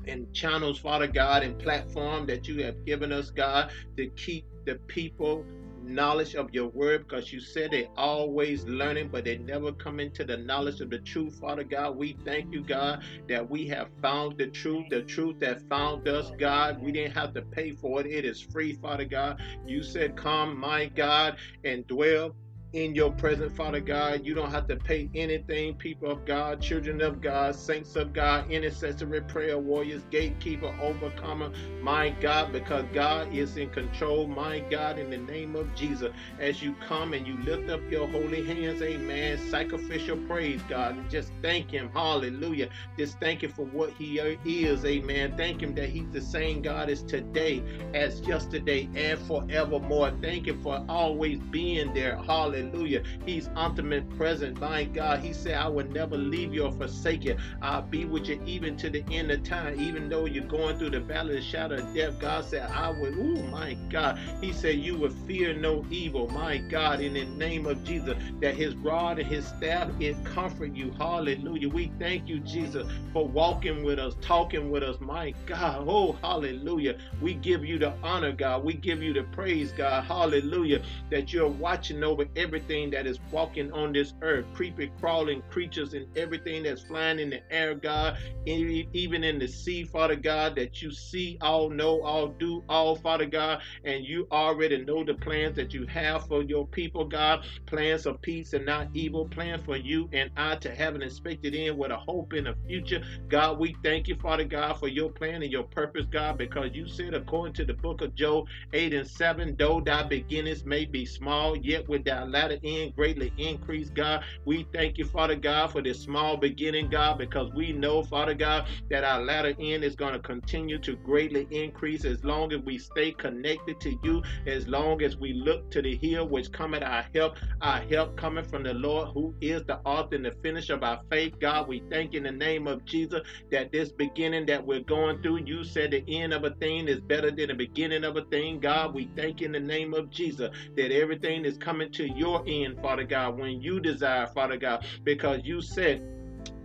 and channels, Father God, and platform that you have given us, God, to keep the people knowledge of your word because you said they always learning, but they never come into the knowledge of the truth, Father God. We thank you, God, that we have found the truth, the truth that found us, God. We didn't have to pay for it. It is free, Father God. You said, Come, my God, and dwell in your presence, Father God. You don't have to pay anything, people of God, children of God, saints of God, intercessory prayer warriors, gatekeeper, overcomer, my God, because God is in control, my God, in the name of Jesus. As you come and you lift up your holy hands, amen, sacrificial praise, God, and just thank Him, hallelujah. Just thank Him for what He uh, is, amen. Thank Him that He's the same God as today, as yesterday, and forevermore. Thank Him for always being there, hallelujah. Hallelujah. He's ultimate present. My God, He said, I will never leave you or forsake you. I'll be with you even to the end of time. Even though you're going through the valley of the shadow of death, God said, I will. Oh, my God. He said, You will fear no evil. My God, in the name of Jesus, that His rod and His staff is comfort you. Hallelujah. We thank you, Jesus, for walking with us, talking with us. My God. Oh, hallelujah. We give you the honor, God. We give you the praise, God. Hallelujah. That you're watching over every everything that is walking on this earth, creeping, crawling creatures, and everything that's flying in the air, God, even in the sea, Father God, that you see, all know, all do, all, Father God, and you already know the plans that you have for your people, God, plans of peace and not evil, plan for you and I to have an expected end with a hope in the future. God, we thank you, Father God, for your plan and your purpose, God, because you said, according to the book of Job 8 and 7, though thy beginnings may be small, yet with thy latter end greatly increase, God. We thank you, Father God, for this small beginning, God, because we know, Father God, that our latter end is going to continue to greatly increase as long as we stay connected to you, as long as we look to the hill which cometh our help, our help coming from the Lord who is the author and the finish of our faith. God, we thank you in the name of Jesus that this beginning that we're going through, you said the end of a thing is better than the beginning of a thing. God, we thank you in the name of Jesus that everything is coming to your your end, Father God, when you desire, Father God, because you said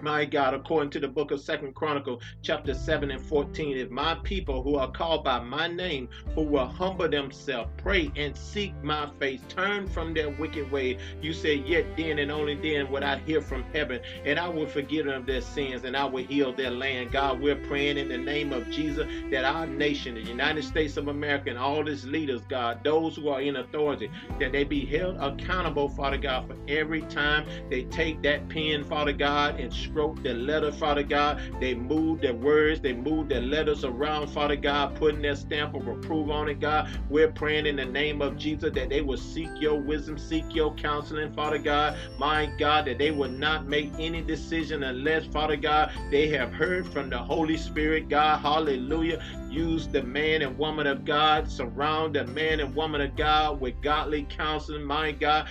my God, according to the book of Second Chronicle, chapter 7 and 14, if my people who are called by my name, who will humble themselves, pray and seek my face, turn from their wicked way, you say, yet then and only then would I hear from heaven, and I will forgive them their sins, and I will heal their land. God, we're praying in the name of Jesus that our nation, the United States of America, and all its leaders, God, those who are in authority, that they be held accountable, Father God, for every time they take that pen, Father God, and wrote their letter, Father God. They moved their words, they moved their letters around, Father God, putting their stamp of approval on it, God. We're praying in the name of Jesus that they will seek your wisdom, seek your counseling, Father God. My God, that they will not make any decision unless, Father God, they have heard from the Holy Spirit, God. Hallelujah. Use the man and woman of God, surround the man and woman of God with godly counsel, my God,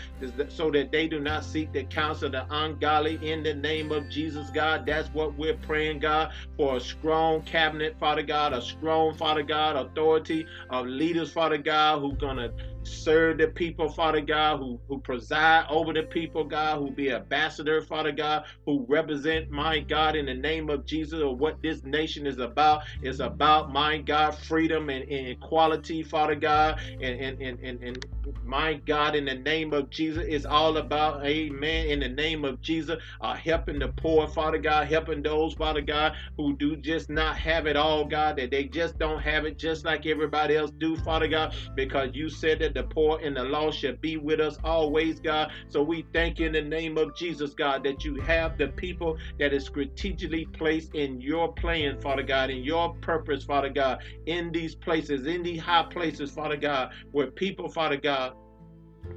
so that they do not seek the counsel of the ungodly in the name of Jesus, God. That's what we're praying, God, for a strong cabinet, Father God, a strong, Father God, authority of leaders, Father God, who's going to serve the people, Father God, who, who preside over the people, God, who be ambassador, Father God, who represent, my God, in the name of Jesus, or what this nation is about. It's about, my God, freedom and, and equality, Father God, and, and, and, and, and my God, in the name of Jesus, it's all about, amen, in the name of Jesus, uh, helping the poor, Father God, helping those, Father God, who do just not have it all, God, that they just don't have it just like everybody else do, Father God, because you said that the poor and the lost shall be with us always, God. So we thank you in the name of Jesus, God, that you have the people that is strategically placed in your plan, Father God, in your purpose, Father God, in these places, in these high places, Father God, where people, Father God,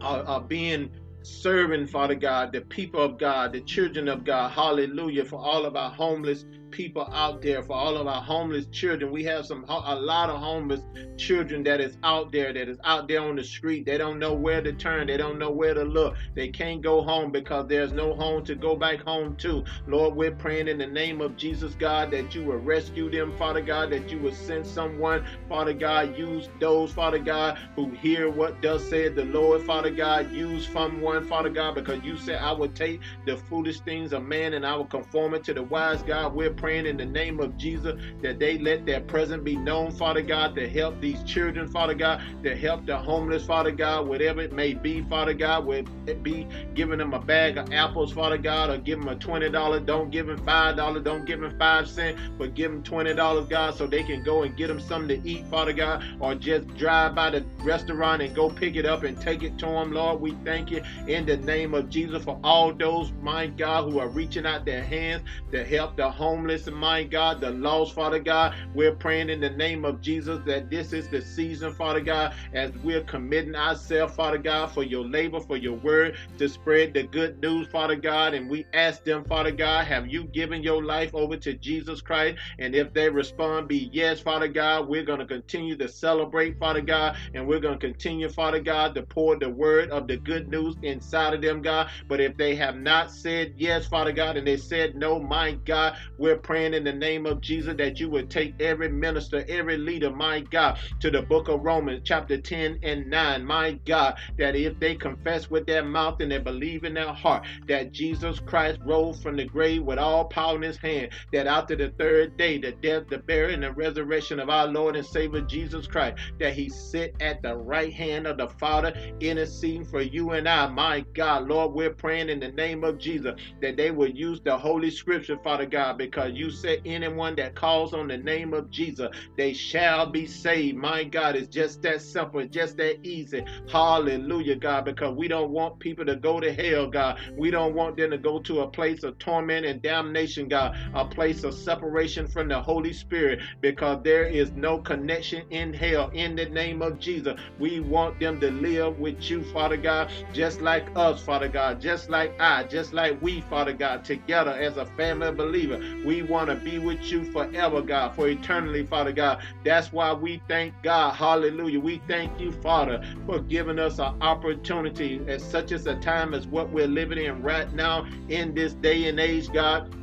are, are being serving, Father God, the people of God, the children of God. Hallelujah. For all of our homeless people out there, for all of our homeless children. We have some a lot of homeless children that is out there, that is out there on the street. They don't know where to turn. They don't know where to look. They can't go home because there's no home to go back home to. Lord, we're praying in the name of Jesus, God, that you will rescue them, Father God, that you will send someone, Father God, use those, Father God, who hear what does say the Lord, Father God, use someone, Father God, because you said I will take the foolish things of man and I will conform it to the wise God. We're praying in the name of Jesus that they let their presence be known, Father God, to help these children, Father God, to help the homeless, Father God, whatever it may be, Father God, whether it be giving them a bag of apples, Father God, or give them a $20, don't give them $5, don't give them 5 cents, but give them $20, God, so they can go and get them something to eat, Father God, or just drive by the restaurant and go pick it up and take it to them, Lord. We thank you in the name of Jesus for all those, my God, who are reaching out their hands to help the homeless Listen, my God, the lost, Father God. We're praying in the name of Jesus that this is the season, Father God, as we're committing ourselves, Father God, for your labor, for your word to spread the good news, Father God. And we ask them, Father God, have you given your life over to Jesus Christ? And if they respond, be yes, Father God, we're going to continue to celebrate, Father God, and we're going to continue, Father God, to pour the word of the good news inside of them, God. But if they have not said yes, Father God, and they said no, my God, we're praying in the name of Jesus that you would take every minister, every leader, my God, to the book of Romans, chapter 10 and 9. My God, that if they confess with their mouth and they believe in their heart that Jesus Christ rose from the grave with all power in his hand, that after the third day, the death, the burial, and the resurrection of our Lord and Savior Jesus Christ, that he sit at the right hand of the Father, interceding for you and I. My God, Lord, we're praying in the name of Jesus that they will use the Holy Scripture, Father God, because Uh, you said anyone that calls on the name of Jesus, they shall be saved. My God, it's just that simple, it's just that easy. Hallelujah, God, because we don't want people to go to hell, God. We don't want them to go to a place of torment and damnation, God, a place of separation from the Holy Spirit, because there is no connection in hell in the name of Jesus. We want them to live with you, Father God, just like us, Father God, just like I, just like we, Father God, together as a family believer. We want to be with you forever, God, for eternally, Father God. That's why we thank God. Hallelujah. We thank you, Father, for giving us an opportunity at such as a time as what we're living in right now in this day and age, God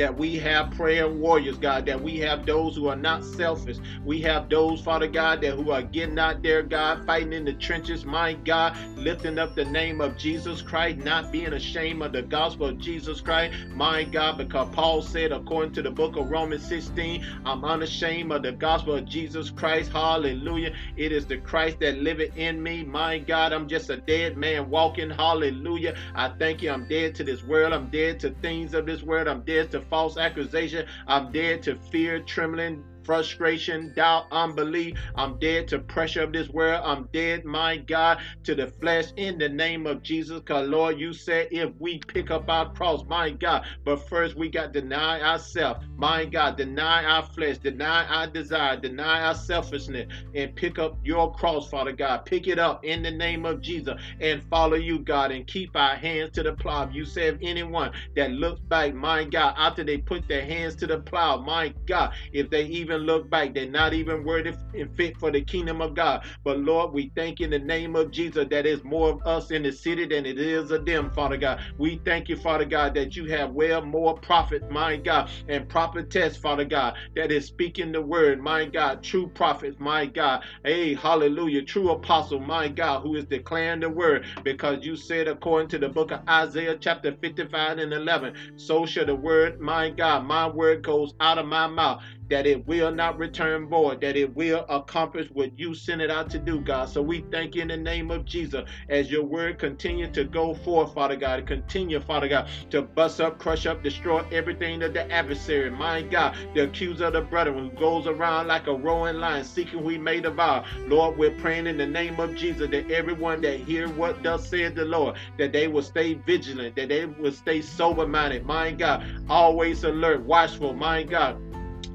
that we have prayer warriors, God, that we have those who are not selfish. We have those, Father God, that who are getting out there, God, fighting in the trenches, my God, lifting up the name of Jesus Christ, not being ashamed of the gospel of Jesus Christ, my God, because Paul said, according to the book of Romans 16, I'm unashamed of the gospel of Jesus Christ. Hallelujah. It is the Christ that liveth in me. My God, I'm just a dead man walking. Hallelujah. I thank you. I'm dead to this world. I'm dead to things of this world. I'm dead to false accusation. I'm dead to fear, trembling, frustration, doubt, unbelief. I'm dead to pressure of this world. I'm dead, my God, to the flesh in the name of Jesus. Because, Lord, you said if we pick up our cross, my God, but first we got to deny ourselves, my God, deny our flesh, deny our desire, deny our selfishness, and pick up your cross, Father God. Pick it up in the name of Jesus and follow you, God, and keep our hands to the plow. You said anyone that looks back, my God, after they put their hands to the plow, my God, if they even look back. They're not even worthy and fit for the kingdom of God. But Lord, we thank in the name of Jesus that is more of us in the city than it is of them, Father God. We thank you, Father God, that you have well more prophets, my God, and prophetess, Father God, that is speaking the word, my God, true prophets, my God. Hey, hallelujah, true apostle, my God, who is declaring the word, because you said according to the book of Isaiah, chapter 55 and 11, so shall the word, my God, my word goes out of my mouth that it will not return void, that it will accomplish what you sent it out to do, God. So we thank you in the name of Jesus as your word continue to go forth, Father God. Continue, Father God, to bust up, crush up, destroy everything of the adversary. My God, the accuser of the brother who goes around like a roaring lion seeking he may devour. Lord, we're praying in the name of Jesus that everyone that hear what does said the Lord, that they will stay vigilant, that they will stay sober minded. My God, always alert, watchful. My God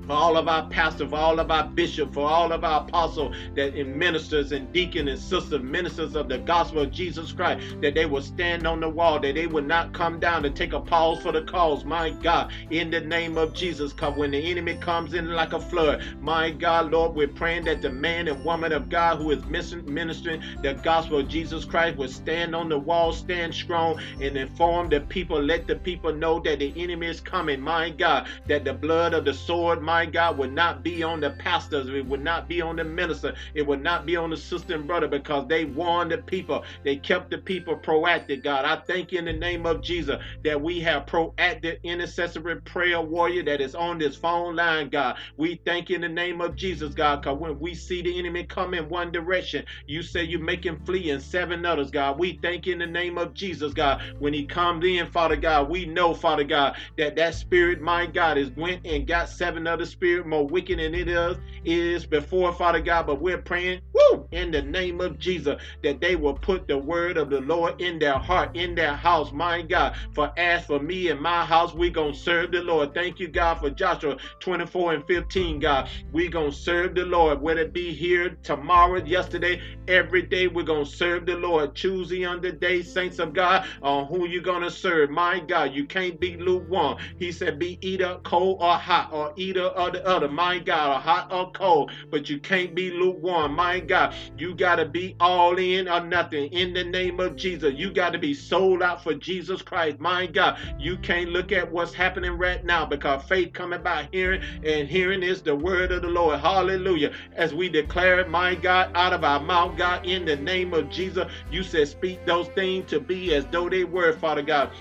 for all of our pastors, for all of our bishops, for all of our apostles, that in ministers and deacons and sisters, ministers of the gospel of Jesus Christ, that they will stand on the wall, that they will not come down to take a pause for the cause. My God, in the name of Jesus, come when the enemy comes in like a flood, my God, Lord, we're praying that the man and woman of God who is ministering the gospel of Jesus Christ will stand on the wall, stand strong, and inform the people. Let the people know that the enemy is coming. My God, that the blood of the sword, my God, would not be on the pastors, it would not be on the minister, it would not be on the sister and brother because they warned the people. They kept the people proactive, God. I thank you in the name of Jesus that we have proactive intercessory prayer warrior that is on this phone line, God. We thank you in the name of Jesus, God, because when we see the enemy come in one direction, you say you make him flee in seven others, God. We thank you in the name of Jesus, God. When he comes in, Father God, we know, Father God, that that spirit, my God, is went and got seven other spirit more wicked than it is, is before, Father God. But we're praying, woo, in the name of Jesus, that they will put the word of the Lord in their heart, in their house, my God. For as for me and my house, we going to serve the Lord. Thank you, God, for Joshua 24 and 15, God. we going to serve the Lord, whether it be here tomorrow, yesterday, every day, we're going to serve the Lord. Choose the on the day, saints of God, on who you going to serve. My God, you can't be lukewarm. He said, be either cold or hot, or either or the other. My God, or hot or cold, but you can't be lukewarm. My God, you got to be all in or nothing in the name of Jesus. You got to be sold out for Jesus Christ. My God, you can't look at what's happening right now because faith coming by hearing, and hearing is the word of the Lord. Hallelujah. As we declare it, my God, out of our mouth, God, in the name of Jesus, you said, speak those things to be as though they were, Father God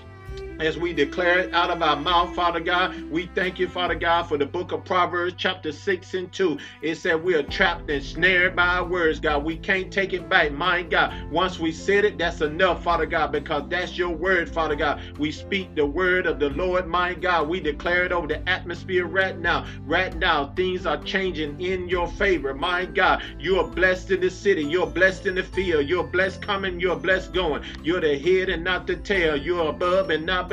as we declare it out of our mouth, Father God. We thank you, Father God, for the book of Proverbs, chapter 6 and 2. It said we are trapped and snared by our words, God. We can't take it back, my God. Once we said it, that's enough, Father God, because that's your word, Father God. We speak the word of the Lord, my God. We declare it over the atmosphere right now. Right now, things are changing in your favor, my God. You are blessed in the city. You're blessed in the field. You're blessed coming. You're blessed going. You're the head and not the tail. You're above and not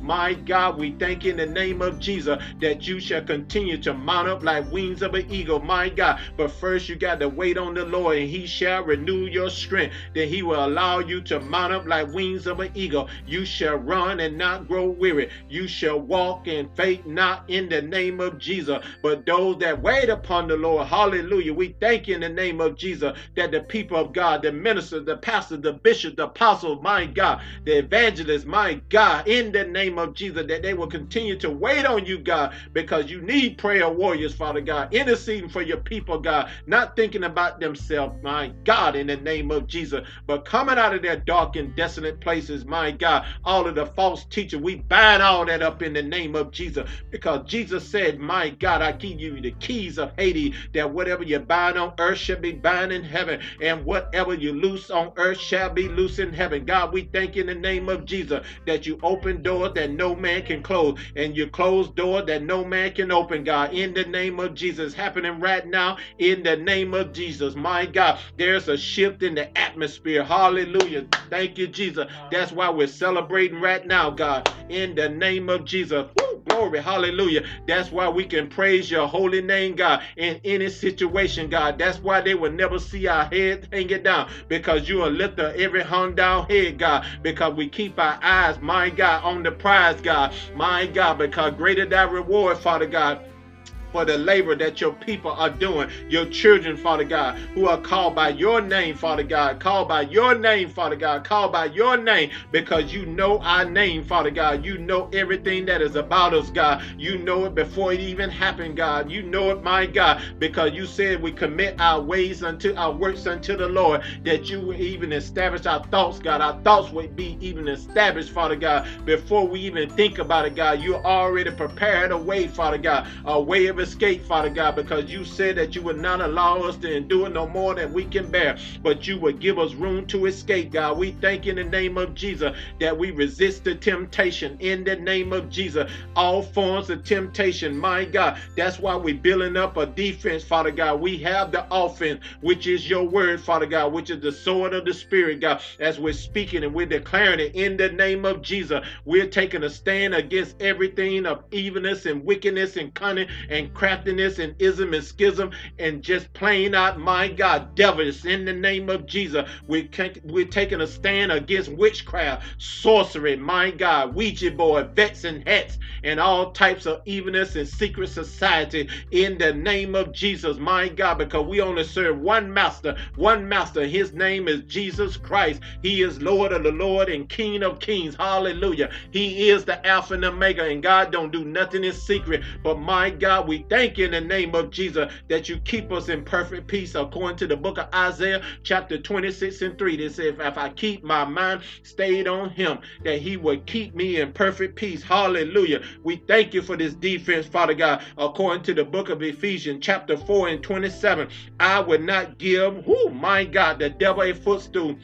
My God, we thank you in the name of Jesus that you shall continue to mount up like wings of an eagle. My God, but first you got to wait on the Lord and he shall renew your strength. That he will allow you to mount up like wings of an eagle. You shall run and not grow weary. You shall walk and faint not in the name of Jesus. But those that wait upon the Lord, hallelujah, we thank you in the name of Jesus that the people of God, the ministers, the pastors, the bishops, the apostles, my God, the evangelists, my God, in the name of Jesus, that they will continue to wait on you, God, because you need prayer warriors, Father God, interceding for your people, God, not thinking about themselves, my God, in the name of Jesus, but coming out of their dark and desolate places, my God, all of the false teachers, we bind all that up in the name of Jesus, because Jesus said, my God, I give you the keys of Hades, that whatever you bind on earth shall be bound in heaven, and whatever you loose on earth shall be loose in heaven. God, we thank you in the name of Jesus that you open open doors that no man can close, and you close door that no man can open, God. In the name of Jesus, happening right now, in the name of Jesus, my God, there's a shift in the atmosphere. Hallelujah. Thank you, Jesus. That's why we're celebrating right now, God. In the name of Jesus. Woo, glory. Hallelujah. That's why we can praise your holy name, God, in any situation, God. That's why they will never see our head hanging down because you will lift up every hung down head, God, because we keep our eyes, my God, on the prize, God. My God, because greater that reward, Father God for the labor that your people are doing. Your children, Father God, who are called by your name, Father God, called by your name, Father God, called by your name because you know our name, Father God. You know everything that is about us, God. You know it before it even happened, God. You know it, my God, because you said we commit our ways unto our works unto the Lord, that you will even establish our thoughts, God. Our thoughts would be even established, Father God, before we even think about it, God. You already prepared a way, Father God, a way of escape, Father God, because you said that you would not allow us to endure no more than we can bear, but you would give us room to escape, God. We thank you in the name of Jesus that we resist the temptation in the name of Jesus. All forms of temptation, my God. That's why we're building up a defense, Father God. We have the offense, which is your word, Father God, which is the sword of the Spirit, God. As we're speaking and we're declaring it in the name of Jesus, we're taking a stand against everything of evilness and wickedness and cunning and craftiness and ism and schism and just playing out, my God, devils in the name of Jesus. We we're taking a stand against witchcraft, sorcery, my God, Ouija board, vets and hats, and all types of evilness and secret society in the name of Jesus, my God, because we only serve one master, one master. His name is Jesus Christ. He is Lord of the Lord and King of Kings. Hallelujah. He is the Alpha and Omega, and God don't do nothing in secret. But my God, we thank you in the name of Jesus that you keep us in perfect peace according to the book of Isaiah, chapter 26 and 3. They say, if, if I keep my mind stayed on him, that he would keep me in perfect peace. Hallelujah. We thank you for this defense, Father God, according to the book of Ephesians, chapter 4 and 27. I would not give, oh my God, the devil a footstool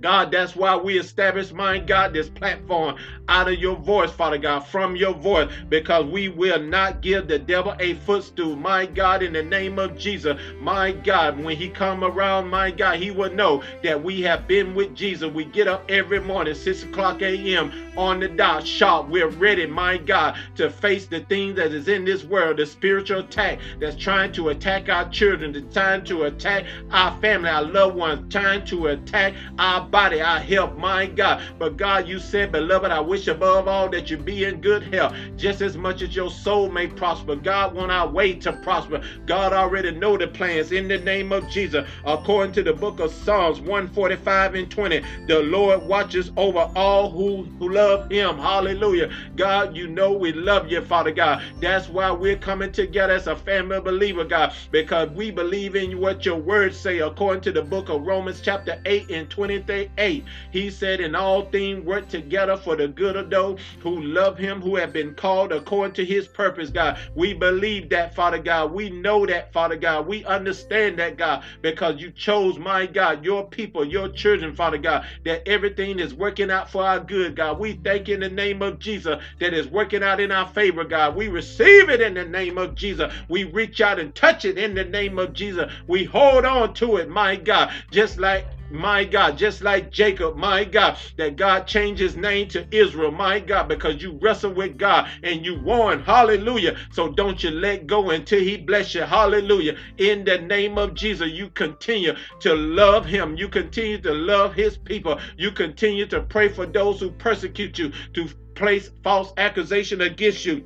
God, that's why we established, my God, this platform out of your voice, Father God, from your voice, because we will not give the devil a footstool, my God, in the name of Jesus. My God, when he come around, my God, he will know that we have been with Jesus. We get up every morning, 6 o'clock a.m. on the dot, sharp. We're ready, my God, to face the things that is in this world, the spiritual attack that's trying to attack our children, that's trying to attack our family, our loved ones, trying to attack our body, our health, my God. But God, you said, beloved, I wish above all that you be in good health, just as much as your soul may prosper. God want our way to prosper. God already know the plans in the name of Jesus. According to the book of Psalms 145 and 20, the Lord watches over all who, who love him. Hallelujah. God, you know we love you, Father God. That's why we're coming together as a family believer, God, because we believe in what your words say according to the book of Romans chapter 8 and 23 8. He said, In all things work together for the good of those who love him, who have been called according to his purpose, God. We believe that, Father God. We know that, Father God. We understand that, God, because you chose, my God, your people, your children, Father God, that everything is working out for our good, God. We thank you in the name of Jesus that is working out in our favor, God. We receive it in the name of Jesus. We reach out and touch it in the name of Jesus. We hold on to it, my God, just like my God, just like Jacob, my God, that God changed his name to Israel, my God, because you wrestle with God and you won. Hallelujah. So don't you let go until he bless you. Hallelujah. In the name of Jesus, you continue to love him. You continue to love his people. You continue to pray for those who persecute you, to place false accusation against you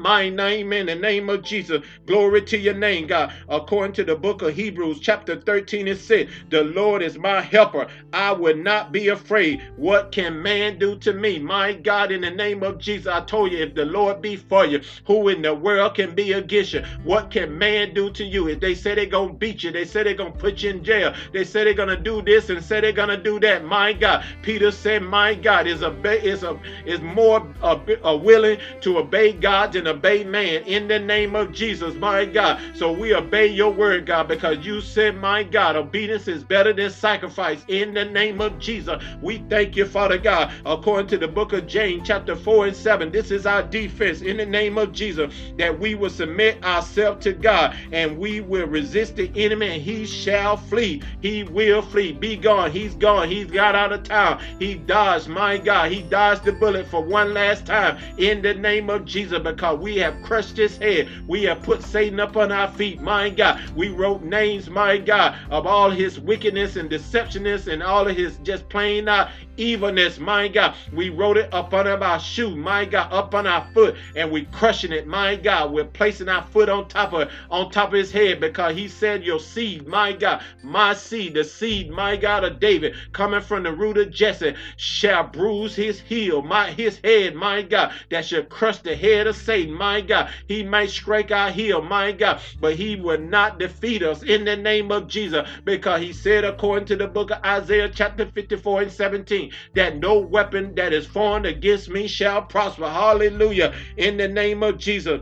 my name in the name of Jesus. Glory to your name, God. According to the book of Hebrews, chapter 13 it said, the Lord is my helper. I will not be afraid. What can man do to me? My God, in the name of Jesus, I told you, if the Lord be for you, who in the world can be against you? What can man do to you? If they say they're going to beat you, they say they're going to put you in jail, they say they're going to do this and say they're going to do that. My God, Peter said, my God is a is a is more uh, a, a uh, willing to obey God than obey man in the name of Jesus, my God. So we obey your word, God, because you said, my God, obedience is better than sacrifice in the name of Jesus. We thank you, Father God, according to the book of James, chapter 4 and 7. This is our defense in the name of Jesus, that we will submit ourselves to God and we will resist the enemy and he shall flee. He will flee. Be gone. He's gone. He's got out of town. He dodged, my God. He dodged the bullet for one last time in the name of Jesus because we have crushed his head. We have put Satan up on our feet, my God. We wrote names, my God, of all his wickedness and deceptionness and all of his just plain out evilness, my God. We wrote it up on our shoe, my God, up on our foot, and we crushing it, my God. We're placing our foot on top of on top of his head because he said, Your seed, my God, my seed, the seed, my God, of David, coming from the root of Jesse, shall bruise his heel, my his head, my God, that shall crush the head of Satan, my God. He might strike our heel, my God, but he will not defeat us in the name of Jesus, because he said, according to the book of Isaiah, chapter 54 and 17 that no weapon that is formed against me shall prosper. Hallelujah. In the name of Jesus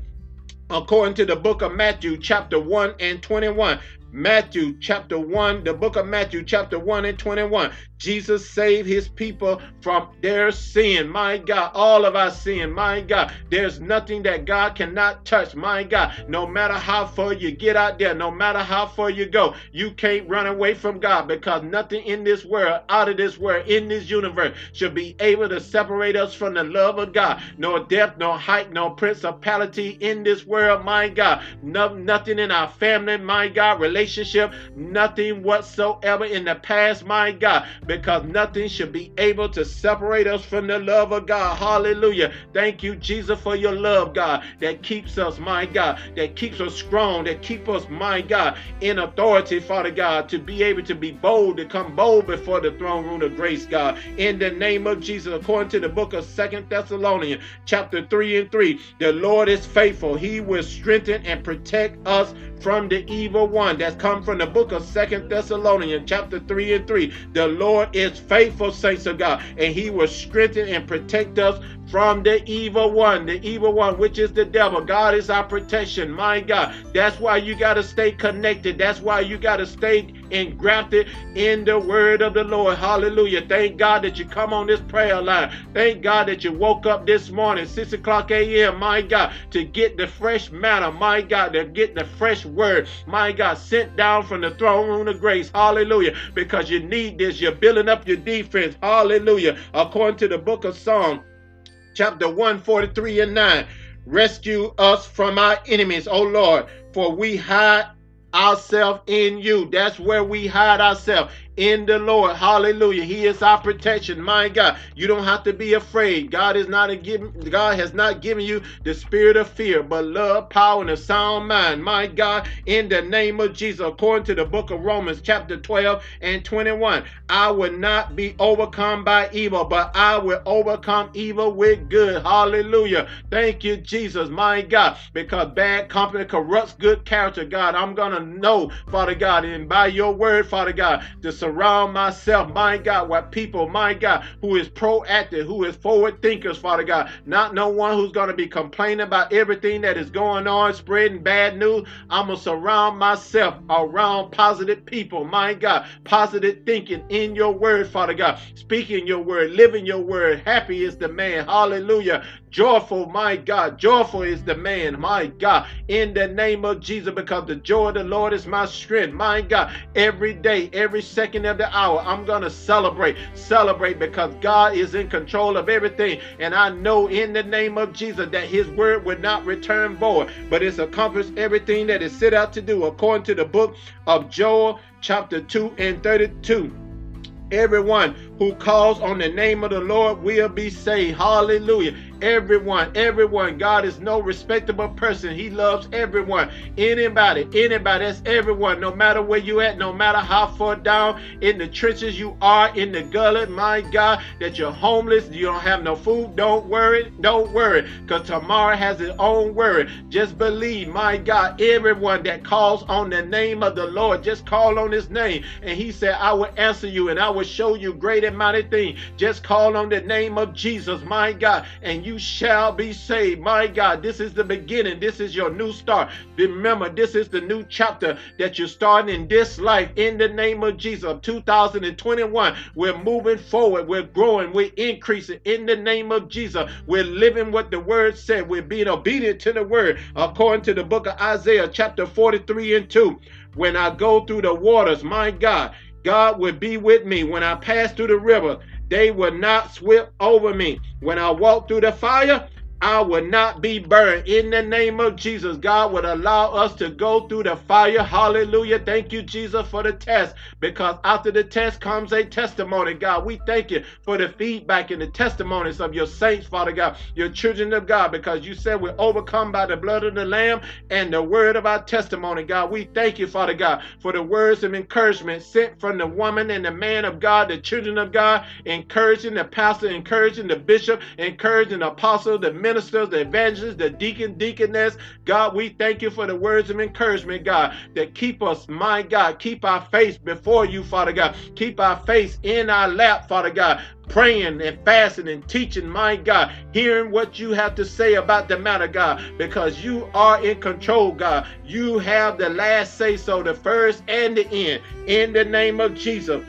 according to the book of Matthew, chapter 1 and 21. Matthew chapter 1, the book of Matthew chapter 1 and 21. Jesus saved his people from their sin. My God, all of our sin. My God, there's nothing that God cannot touch. My God, no matter how far you get out there, no matter how far you go, you can't run away from God because nothing in this world, out of this world, in this universe should be able to separate us from the love of God. No depth, no height, no principality in this world, my God. No, nothing in our family, my God, relationship, nothing whatsoever in the past, my God, because nothing should be able to separate us from the love of God. Hallelujah. Thank you, Jesus, for your love, God, that keeps us, my God, that keeps us strong, that keep us, my God, in authority, Father God, to be able to be bold, to come bold before the throne room of grace, God. In the name of Jesus, according to the book of Second Thessalonians, chapter 3 and 3, the Lord is faithful. He will strengthen and protect us from the evil one. That's come from the book of Second Thessalonians, chapter 3 and 3. The Lord is faithful, saints of God, and he will strengthen and protect us from the evil one, the evil one, which is the devil. God is our protection, my God. That's why you got to stay connected. That's why you got to stay engrafted in the word of the Lord. Hallelujah. Thank God that you come on this prayer line. Thank God that you woke up this morning, 6 o'clock a.m., my God, to get the fresh manna, my God, to get the fresh word, my God, sent down from the throne room of grace. Hallelujah. Because you need this. You're building up your defense. Hallelujah. According to the book of Psalm chapter 143 and 9. Rescue us from our enemies, O Lord, for we hide ourselves in you. That's where we hide ourselves in the Lord. Hallelujah. He is our protection. My God, you don't have to be afraid. God is not a given, God has not given you the spirit of fear, but love, power, and a sound mind. My God, in the name of Jesus, according to the book of Romans, chapter 12 and 21, I will not be overcome by evil, but I will overcome evil with good. Hallelujah. Thank you, Jesus, my God, because bad company corrupts good character, God. I'm going to know, Father God, and by your word, Father God, to surround myself, my God, with people, my God, who is proactive, who is forward thinkers, Father God. Not no one who's going to be complaining about everything that is going on, spreading bad news. I'm going to surround myself around positive people, my God, positive thinking in your word, Father God, speaking your word, living your word. Happy is the man, hallelujah, Joyful, my God. Joyful is the man, my God. In the name of Jesus, because the joy of the Lord is my strength, my God. Every day, every second of the hour, I'm going to celebrate. Celebrate because God is in control of everything. And I know in the name of Jesus that his word would not return void, but it's accomplished everything that is set out to do according to the book of Joel, chapter 2 and 32. Everyone who calls on the name of the Lord will be saved. Hallelujah. Everyone, everyone. God is no respectable person. He loves everyone. Anybody, anybody. That's everyone. No matter where you at, no matter how far down in the trenches you are, in the gullet, my God, that you're homeless, you don't have no food. Don't worry. Don't worry. Because tomorrow has its own worry. Just believe, my God, everyone that calls on the name of the Lord, just call on his name. And he said, I will answer you and I will show you great and mighty things. Just call on the name of Jesus, my God, and shall be saved. My God, this is the beginning. This is your new start. Remember, this is the new chapter that you're starting in this life in the name of Jesus. 2021, we're moving forward. We're growing. We're increasing in the name of Jesus. We're living what the word said. We're being obedient to the word according to the book of Isaiah, chapter 43 and 2. When I go through the waters, my God, God will be with me. When I pass through the river, they will not sweep over me. When I walk through the fire, I will not be burned. In the name of Jesus, God would allow us to go through the fire. Hallelujah. Thank you, Jesus, for the test. Because after the test comes a testimony, God. We thank you for the feedback and the testimonies of your saints, Father God, your children of God, because you said we're overcome by the blood of the Lamb and the word of our testimony, God. We thank you, Father God, for the words of encouragement sent from the woman and the man of God, the children of God, encouraging the pastor, encouraging the bishop, encouraging the apostle, the ministers, the evangelists, the deacon, deaconess. God, we thank you for the words of encouragement, God, that keep us, my God, keep our face before you, Father God. Keep our face in our lap, Father God, praying and fasting and teaching, my God, hearing what you have to say about the matter, God, because you are in control, God. You have the last say so, the first and the end. In the name of Jesus.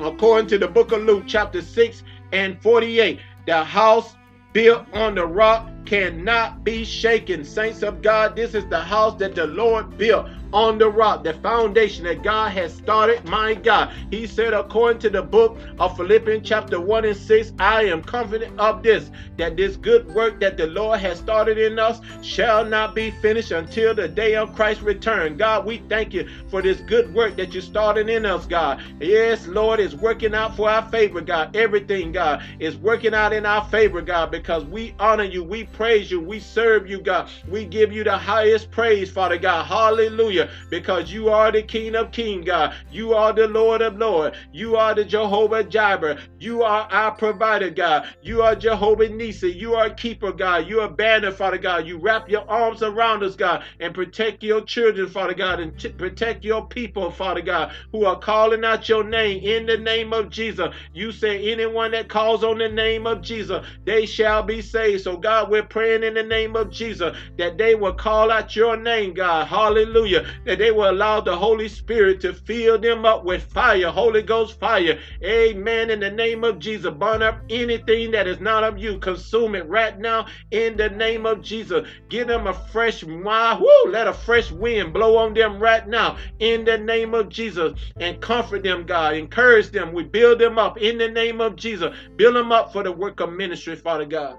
according to the book of Luke, chapter 6 and 48. The house built on the rock cannot be shaken. Saints of God, this is the house that the Lord built on the rock, the foundation that God has started. My God, He said, according to the book of Philippians, chapter 1 and 6, I am confident of this, that this good work that the Lord has started in us shall not be finished until the day of Christ's return. God, we thank you for this good work that you started in us, God. Yes, Lord, it's working out for our favor, God. Everything, God, is working out in our favor, God, because we honor you, we praise you, we serve you, God. We give you the highest praise, Father God. Hallelujah. Because you are the King of King, God. You are the Lord of Lord. You are the Jehovah Jireh. You are our provider, God. You are Jehovah Nissi. You are keeper, God. You are banner, Father God. You wrap your arms around us, God, and protect your children, Father God, and t- protect your people, Father God, who are calling out your name in the name of Jesus. You say anyone that calls on the name of Jesus, they shall be saved. So, God, we're praying in the name of Jesus that they will call out your name, God. Hallelujah that they will allow the Holy Spirit to fill them up with fire, Holy Ghost fire. Amen. In the name of Jesus, burn up anything that is not of you. Consume it right now in the name of Jesus. Give them a fresh woo, let a fresh wind blow on them right now in the name of Jesus and comfort them, God. Encourage them. We build them up in the name of Jesus. Build them up for the work of ministry, Father God.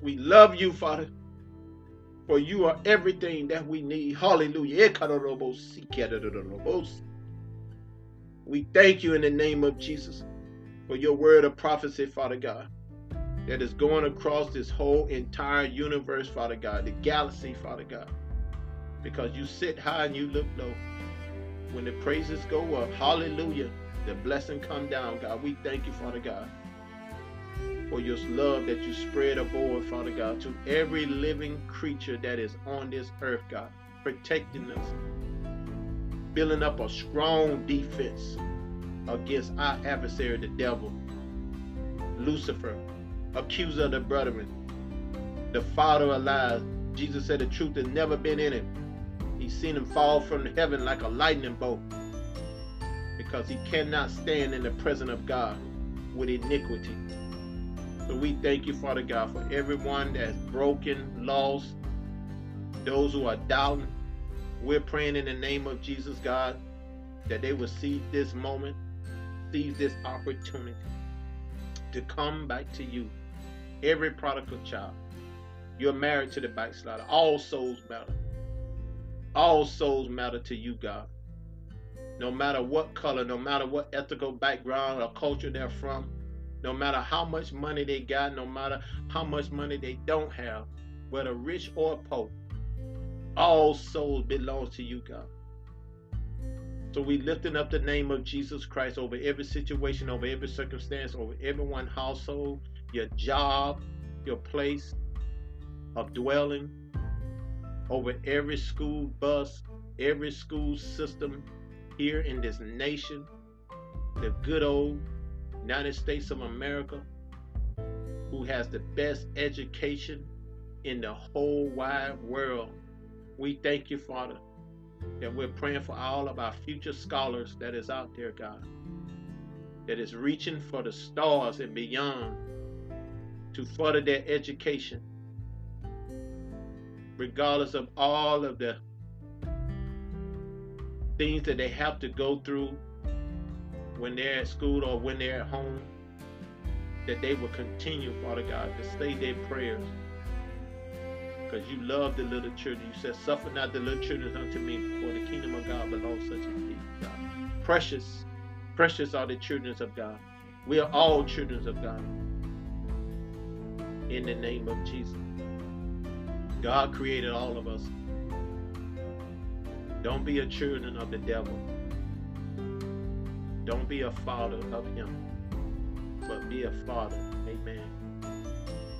We love you, Father for you are everything that we need. Hallelujah. Eh, we thank you in the name of Jesus for your word of prophecy, Father God, that is going across this whole entire universe, Father God, the galaxy, Father God, because you sit high and you look low. When the praises go up, hallelujah, the blessing come down, God. We thank you, Father God for your love that you spread abroad, Father God, to every living creature that is on this earth, God, protecting us, building up a strong defense against our adversary, the devil, Lucifer, accuser of the brethren, the father of lies. Jesus said the truth has never been in him. He's seen him fall from heaven like a lightning bolt because he cannot stand in the presence of God with iniquity. So we thank you, Father God, for everyone that's broken, lost, those who are doubting. We're praying in the name of Jesus, God, that they will seize this moment, seize this opportunity to come back to you. Every prodigal child, you're married to the backslider. All souls matter. All souls matter to you, God. No matter what color, no matter what ethical background or culture they're from, no matter how much money they got, no matter how much money they don't have, whether rich or poor, all souls belong to you, God. So we lifting up the name of Jesus Christ over every situation, over every circumstance, over every one household, your job, your place of dwelling, over every school bus, every school system here in this nation, the good old United States of America, who has the best education in the whole wide world. We thank you, Father, that we're praying for all of our future scholars that is out there, God, that is reaching for the stars and beyond to further their education, regardless of all of the things that they have to go through when they're at school or when they're at home, that they will continue, Father God, to say their prayers. Because you love the little children. You said, Suffer not the little children unto me, for the kingdom of God belongs such as these, God. Precious, precious are the children of God. We are all children of God. In the name of Jesus. God created all of us. Don't be a children of the devil. Don't be a father of him, but be a father, amen,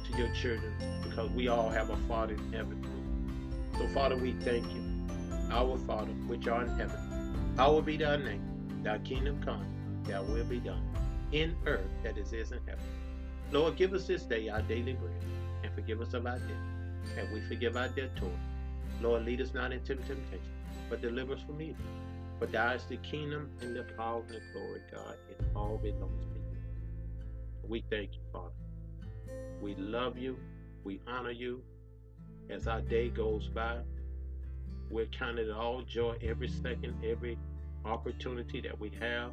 to your children, because we all have a father in heaven. So, Father, we thank you. Our Father, which art in heaven, hallowed be thy name. Thy kingdom come, thy will be done, in earth that is in heaven. Lord, give us this day our daily bread, and forgive us of our debt, and we forgive our debtors. Lord, lead us not into temptation, but deliver us from evil. For thou is the kingdom and the power and the glory, God. It all belongs to you. We thank you, Father. We love you. We honor you. As our day goes by, we're counting all joy every second, every opportunity that we have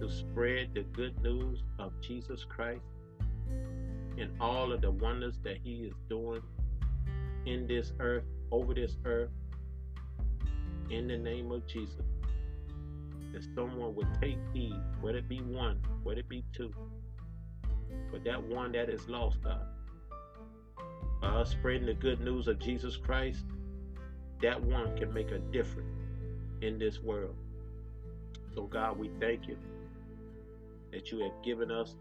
to spread the good news of Jesus Christ and all of the wonders that He is doing in this earth, over this earth, in the name of Jesus. That someone would take heed, whether it be one, whether it be two, but that one that is lost, God. By us spreading the good news of Jesus Christ, that one can make a difference in this world. So, God, we thank you that you have given us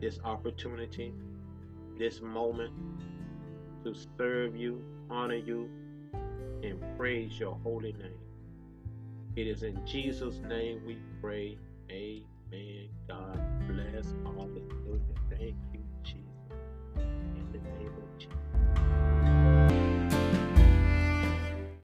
this opportunity, this moment to serve you, honor you, and praise your holy name. It is in Jesus' name we pray. Amen. God bless. Hallelujah. Thank you.